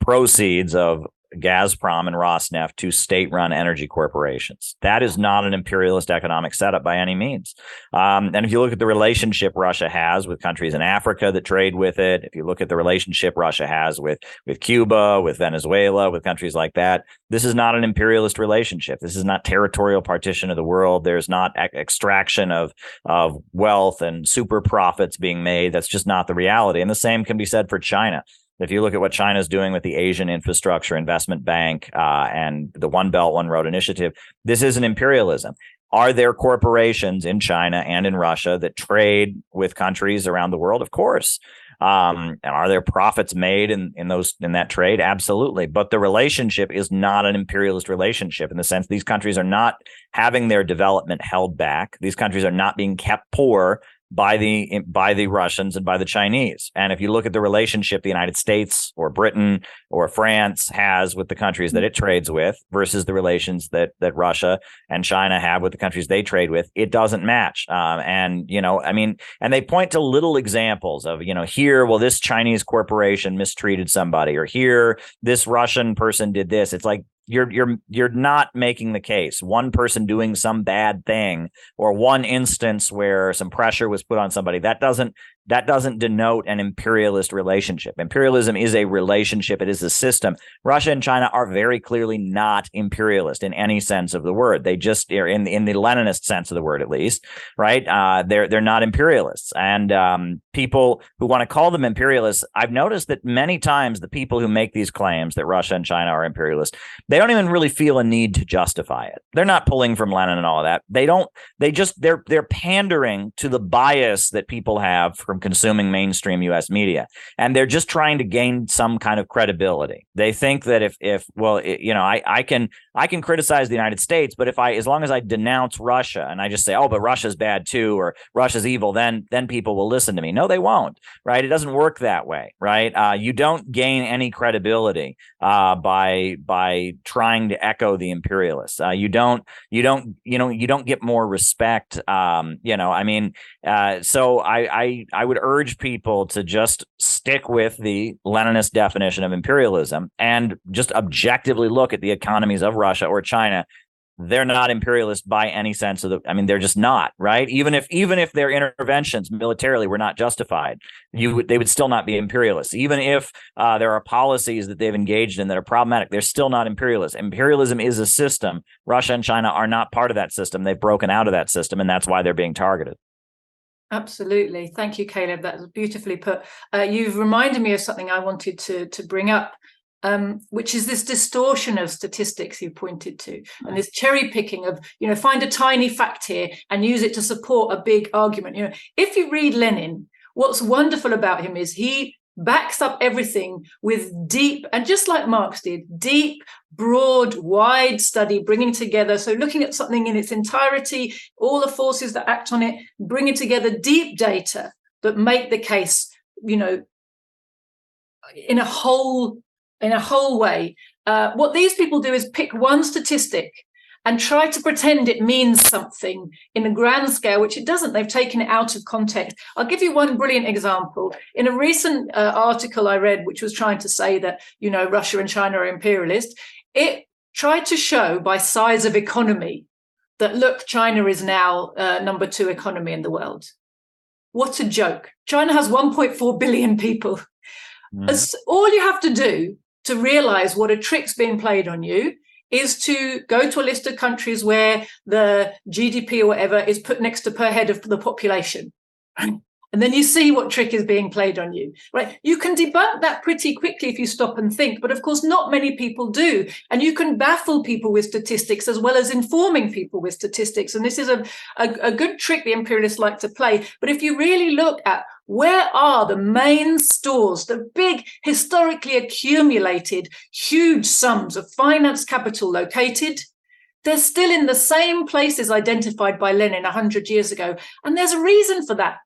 proceeds of Gazprom and Rosneft two state run energy corporations. That is not an imperialist economic setup by any means. Um, and if you look at the relationship Russia has with countries in Africa that trade with it, if you look at the relationship Russia has with, with Cuba, with Venezuela, with countries like that, this is not an imperialist relationship. This is not territorial partition of the world. There's not extraction of, of wealth and super profits being made. That's just not the reality. And the same can be said for China. If you look at what China is doing with the Asian Infrastructure Investment Bank uh, and the One Belt, One Road initiative, this is an imperialism. Are there corporations in China and in Russia that trade with countries around the world? Of course. Um, and are there profits made in, in those in that trade? Absolutely. But the relationship is not an imperialist relationship in the sense these countries are not having their development held back. These countries are not being kept poor by the by the Russians and by the Chinese. And if you look at the relationship the United States or Britain or France has with the countries that it trades with versus the relations that that Russia and China have with the countries they trade with, it doesn't match. Um, and you know, I mean, and they point to little examples of you know here, well, this Chinese corporation mistreated somebody, or here this Russian person did this. It's like you're you're you're not making the case. One person doing some bad thing or one instance where some pressure was put on somebody that doesn't that doesn't denote an imperialist relationship. Imperialism is a relationship, it is a system. Russia and China are very clearly not imperialist in any sense of the word. They just are in in the Leninist sense of the word, at least, right? Uh, they're they're not imperialists, and um, people who want to call them imperialists, I've noticed that many times the people who make these claims that Russia and China are imperialist, they don't even really feel a need to justify it. They're not pulling from Lenin and all of that. They don't. They just they're they're pandering to the bias that people have from consuming mainstream U.S. media, and they're just trying to gain some kind of credibility. They think that if if well, it, you know, I I can I can criticize the United States, but if I as long as I denounce Russia and I just say, oh, but Russia's bad too, or Russia's evil, then then people will listen to me. No, they won't. Right? It doesn't work that way. Right? Uh, you don't gain any credibility uh, by by trying to echo the imperialists. Uh, you don't you don't you know you don't get more respect. Um, you know, I mean, uh, so I, I I would urge people to just stick with the Leninist definition of imperialism and just objectively look at the economies of Russia or China. They're not imperialist by any sense of the i mean they're just not right? Even if even if their interventions militarily were not justified you would they would still not be imperialists. Even if uh, there are policies that they've engaged in that are problematic they're still not imperialist imperialism is a system. Russia and china are not part of that system. They've broken out of that system and that's why they're being targeted Absolutely. Thank you, Caleb. That was beautifully put. Uh, you've reminded me of something I wanted to, to bring up um, which is this distortion of statistics you pointed to, and this cherry picking of, you know, find a tiny fact here and use it to support a big argument. You know, if you read Lenin, what's wonderful about him is he backs up everything with deep, and just like Marx did, deep, broad, wide study, bringing together. So, looking at something in its entirety, all the forces that act on it, bringing together deep data that make the case, you know, in a whole in a whole way. Uh, what these people do is pick one statistic and try to pretend it means something in a grand scale, which it doesn't. They've taken it out of context. I'll give you one brilliant example. In a recent uh, article I read, which was trying to say that, you know, Russia and China are imperialist, it tried to show by size of economy that, look, China is now uh, number two economy in the world. What a joke. China has 1.4 billion people. Mm. As, all you have to do to realize what a trick's being played on you is to go to a list of countries where the GDP or whatever is put next to per head of the population. And then you see what trick is being played on you, right? You can debunk that pretty quickly if you stop and think, but of course, not many people do. And you can baffle people with statistics as well as informing people with statistics. And this is a, a, a good trick the imperialists like to play. But if you really look at where are the main stores, the big historically accumulated huge sums of finance capital located? They're still in the same places identified by Lenin 100 years ago. And there's a reason for that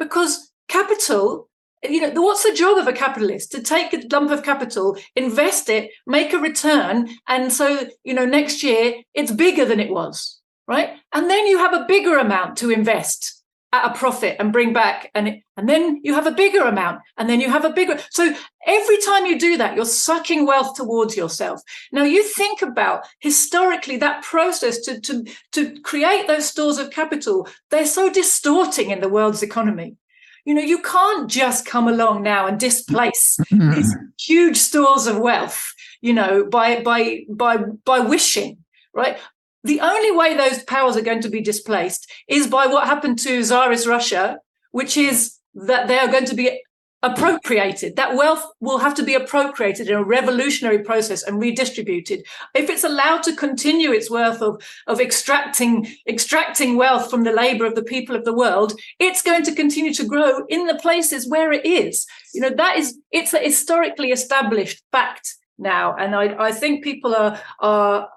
because capital you know what's the job of a capitalist to take a lump of capital invest it make a return and so you know next year it's bigger than it was right and then you have a bigger amount to invest at a profit and bring back and and then you have a bigger amount and then you have a bigger so every time you do that you're sucking wealth towards yourself. Now you think about historically that process to to to create those stores of capital. They're so distorting in the world's economy. You know you can't just come along now and displace mm-hmm. these huge stores of wealth you know by by by by wishing right the only way those powers are going to be displaced is by what happened to Tsarist Russia, which is that they are going to be appropriated. That wealth will have to be appropriated in a revolutionary process and redistributed. If it's allowed to continue its worth of, of extracting, extracting wealth from the labor of the people of the world, it's going to continue to grow in the places where it is. You know, that is, it's a historically established fact now. And I, I think people are, are,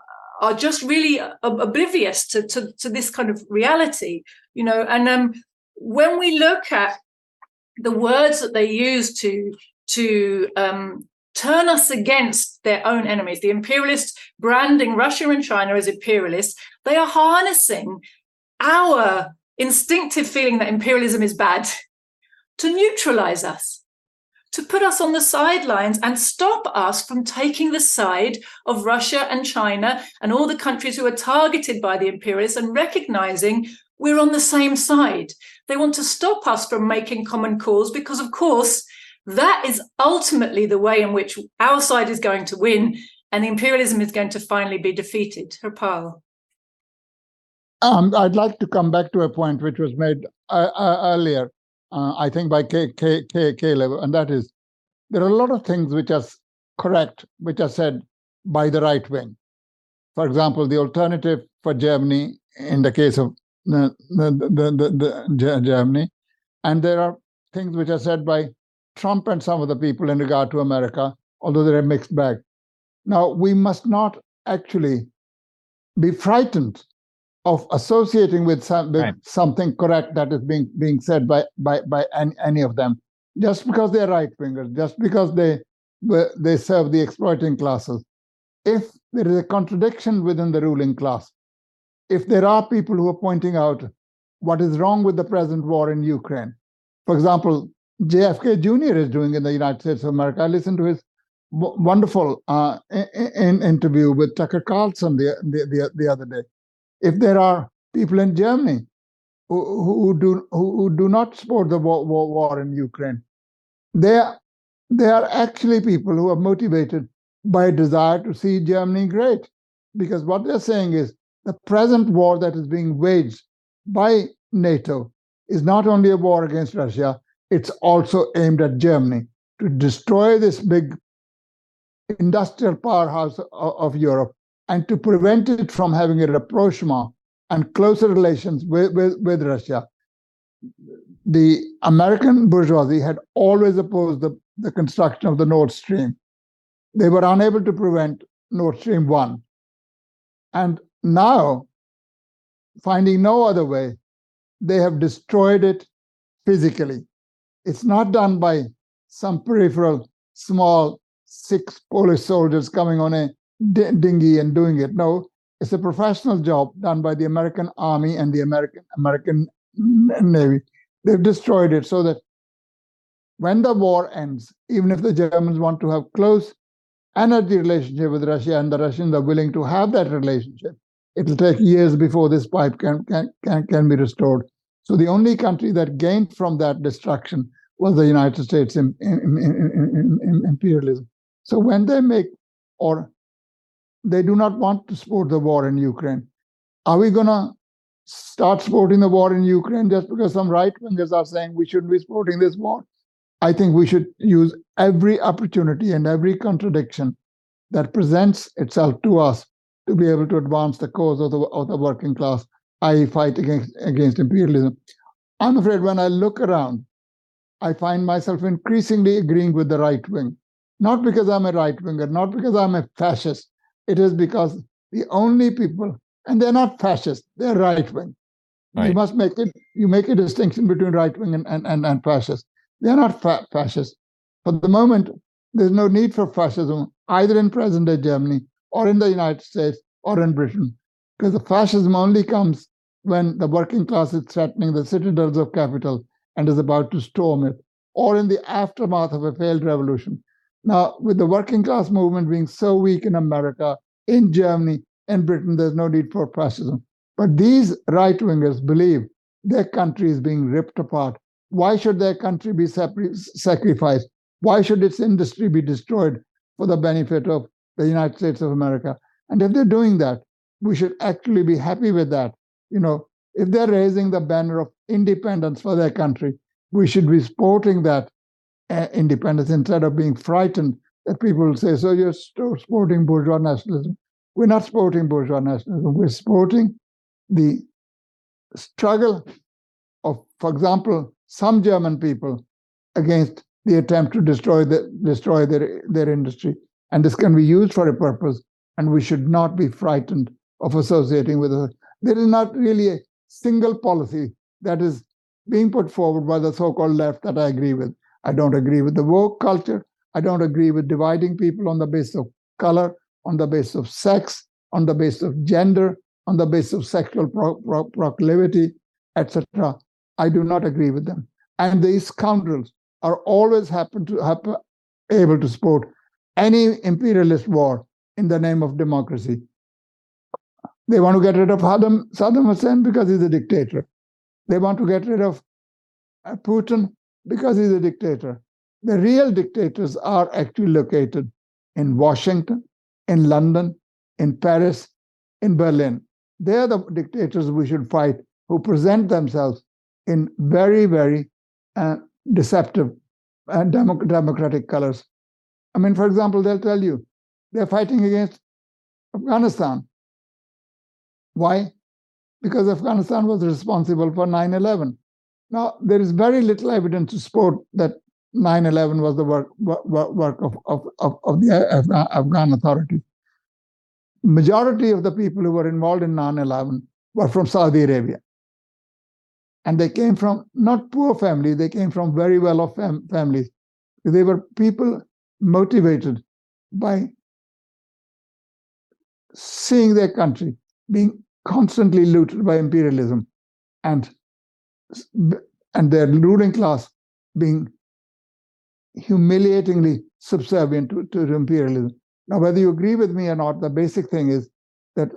are just really oblivious to, to, to this kind of reality, you know. And um, when we look at the words that they use to to um, turn us against their own enemies, the imperialists branding Russia and China as imperialists, they are harnessing our instinctive feeling that imperialism is bad to neutralize us to put us on the sidelines and stop us from taking the side of Russia and China and all the countries who are targeted by the imperialists and recognizing we're on the same side. They want to stop us from making common cause because, of course, that is ultimately the way in which our side is going to win and the imperialism is going to finally be defeated. Harpal. Um, I'd like to come back to a point which was made uh, uh, earlier, uh, I think by K, K, K, Caleb, and that is there are a lot of things which are correct, which are said by the right wing. For example, the alternative for Germany in the case of the, the, the, the Germany, and there are things which are said by Trump and some of the people in regard to America, although they're a mixed bag. Now, we must not actually be frightened of associating with, some, with right. something correct that is being being said by by by any, any of them, just because they're right wingers, just because they they serve the exploiting classes. If there is a contradiction within the ruling class, if there are people who are pointing out what is wrong with the present war in Ukraine, for example, JFK Jr. is doing in the United States of America. I listened to his wonderful uh, in, in interview with Tucker Carlson the, the, the, the other day if there are people in Germany who, who do who, do not support the war, war, war in Ukraine, they are, they are actually people who are motivated by a desire to see Germany great. Because what they're saying is the present war that is being waged by NATO is not only a war against Russia, it's also aimed at Germany to destroy this big industrial powerhouse of Europe and to prevent it from having a rapprochement and closer relations with, with, with Russia, the American bourgeoisie had always opposed the, the construction of the Nord Stream. They were unable to prevent Nord Stream 1. And now, finding no other way, they have destroyed it physically. It's not done by some peripheral small six Polish soldiers coming on a dinghy and doing it. No, it's a professional job done by the American Army and the American American Navy. They've destroyed it so that when the war ends, even if the Germans want to have close energy relationship with Russia and the Russians are willing to have that relationship, it'll take years before this pipe can can can, can be restored. So the only country that gained from that destruction was the United States in, in, in imperialism. So when they make or they do not want to support the war in Ukraine. Are we going to start supporting the war in Ukraine just because some right wingers are saying we shouldn't be supporting this war? I think we should use every opportunity and every contradiction that presents itself to us to be able to advance the cause of the, of the working class, i.e., fight against, against imperialism. I'm afraid when I look around, I find myself increasingly agreeing with the right wing. Not because I'm a right winger, not because I'm a fascist, it is because the only people, and they're not fascist, they're right wing. Right. You must make it, you make a distinction between right wing and, and, and, and fascist. They're not fa- fascist. For the moment, there's no need for fascism either in present day Germany or in the United States or in Britain, because the fascism only comes when the working class is threatening the citadels of capital and is about to storm it, or in the aftermath of a failed revolution. Now, with the working class movement being so weak in America, in Germany, in Britain, there's no need for fascism. But these right wingers believe their country is being ripped apart. Why should their country be sacrificed? Why should its industry be destroyed for the benefit of the United States of America? And if they're doing that, we should actually be happy with that. You know, if they're raising the banner of independence for their country, we should be supporting that independence instead of being frightened that people say, so you're supporting bourgeois nationalism. We're not supporting bourgeois nationalism. We're supporting the struggle of, for example, some German people against the attempt to destroy the destroy their their industry. And this can be used for a purpose, and we should not be frightened of associating with it. There is not really a single policy that is being put forward by the so-called left that I agree with. I don't agree with the woke culture. I don't agree with dividing people on the basis of color, on the basis of sex, on the basis of gender, on the basis of sexual pro- pro- proclivity, etc. I do not agree with them. And these scoundrels are always happen to happen, able to support any imperialist war in the name of democracy. They want to get rid of Saddam, Hussein because he's a dictator. They want to get rid of uh, Putin because he's a dictator. The real dictators are actually located in Washington, in London, in Paris, in Berlin. They're the dictators we should fight who present themselves in very, very uh, deceptive and democ- democratic colors. I mean, for example, they'll tell you they're fighting against Afghanistan. Why? Because Afghanistan was responsible for 9 11. Now, there is very little evidence to support that 9 11 was the work, work, work of, of, of, of the uh, Afghan, Afghan authorities. Majority of the people who were involved in 9 11 were from Saudi Arabia. And they came from not poor families, they came from very well off fam- families. They were people motivated by seeing their country being constantly looted by imperialism and and their ruling class being humiliatingly subservient to, to imperialism. Now, whether you agree with me or not, the basic thing is that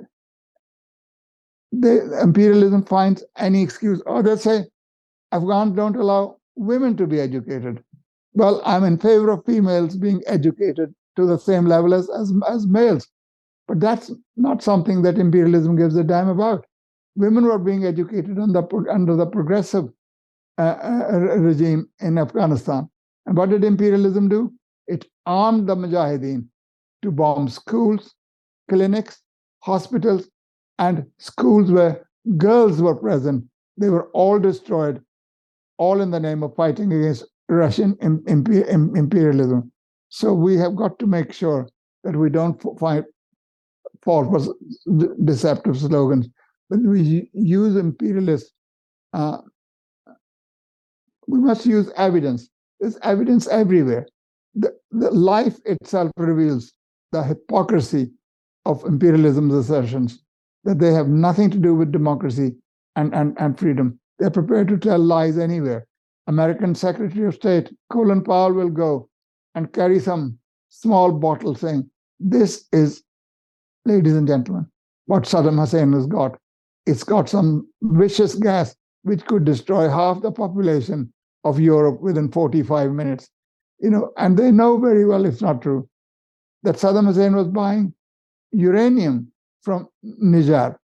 the imperialism finds any excuse, or they say Afghans don't allow women to be educated. Well, I'm in favor of females being educated to the same level as, as, as males. But that's not something that imperialism gives a damn about. Women were being educated under, the progressive uh, uh, regime in Afghanistan. And what did imperialism do? It armed the Mujahideen to bomb schools, clinics, hospitals, and schools where girls were present. They were all destroyed, all in the name of fighting against Russian imperialism. So we have got to make sure that we don't fall for deceptive slogans, but we use imperialist. Uh, we must use evidence. There's evidence everywhere. The, the life itself reveals the hypocrisy of imperialism's assertions that they have nothing to do with democracy and, and, and freedom. They're prepared to tell lies anywhere. American Secretary of State Colin Powell will go and carry some small bottle saying, This is ladies and gentlemen, what Saddam Hussein has got. It's got some vicious gas which could destroy half the population of Europe within 45 minutes. You know, and they know very well it's not true that Saddam Hussein was buying uranium from Niger,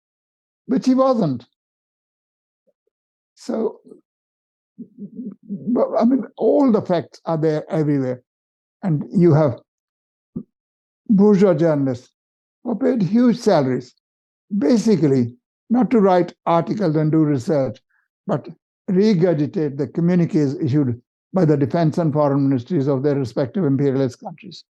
which he wasn't. So, I mean, all the facts are there everywhere. And you have bourgeois journalists who paid huge salaries, basically not to write articles and do research, but regurgitate the communiques issued by the defense and foreign ministries of their respective imperialist countries.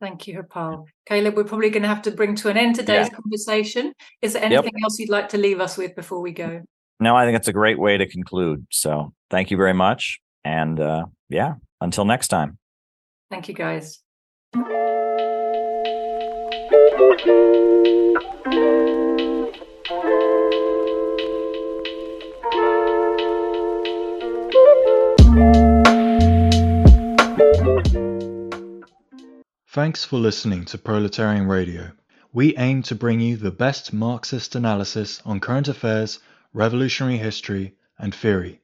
Thank you, Harpal. Caleb, we're probably going to have to bring to an end today's yeah. conversation. Is there anything yep. else you'd like to leave us with before we go? No, I think it's a great way to conclude. So thank you very much. And uh, yeah, until next time. Thank you, guys. Thanks for listening to Proletarian Radio. We aim to bring you the best Marxist analysis on current affairs, revolutionary history, and theory.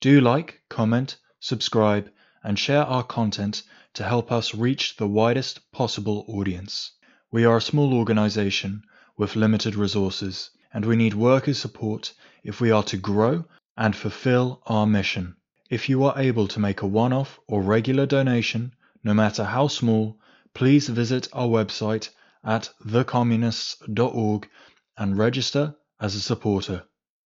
Do like, comment, subscribe, and share our content to help us reach the widest possible audience. We are a small organization with limited resources, and we need workers' support if we are to grow and fulfill our mission. If you are able to make a one off or regular donation, no matter how small, please visit our website at thecommunists.org and register as a supporter.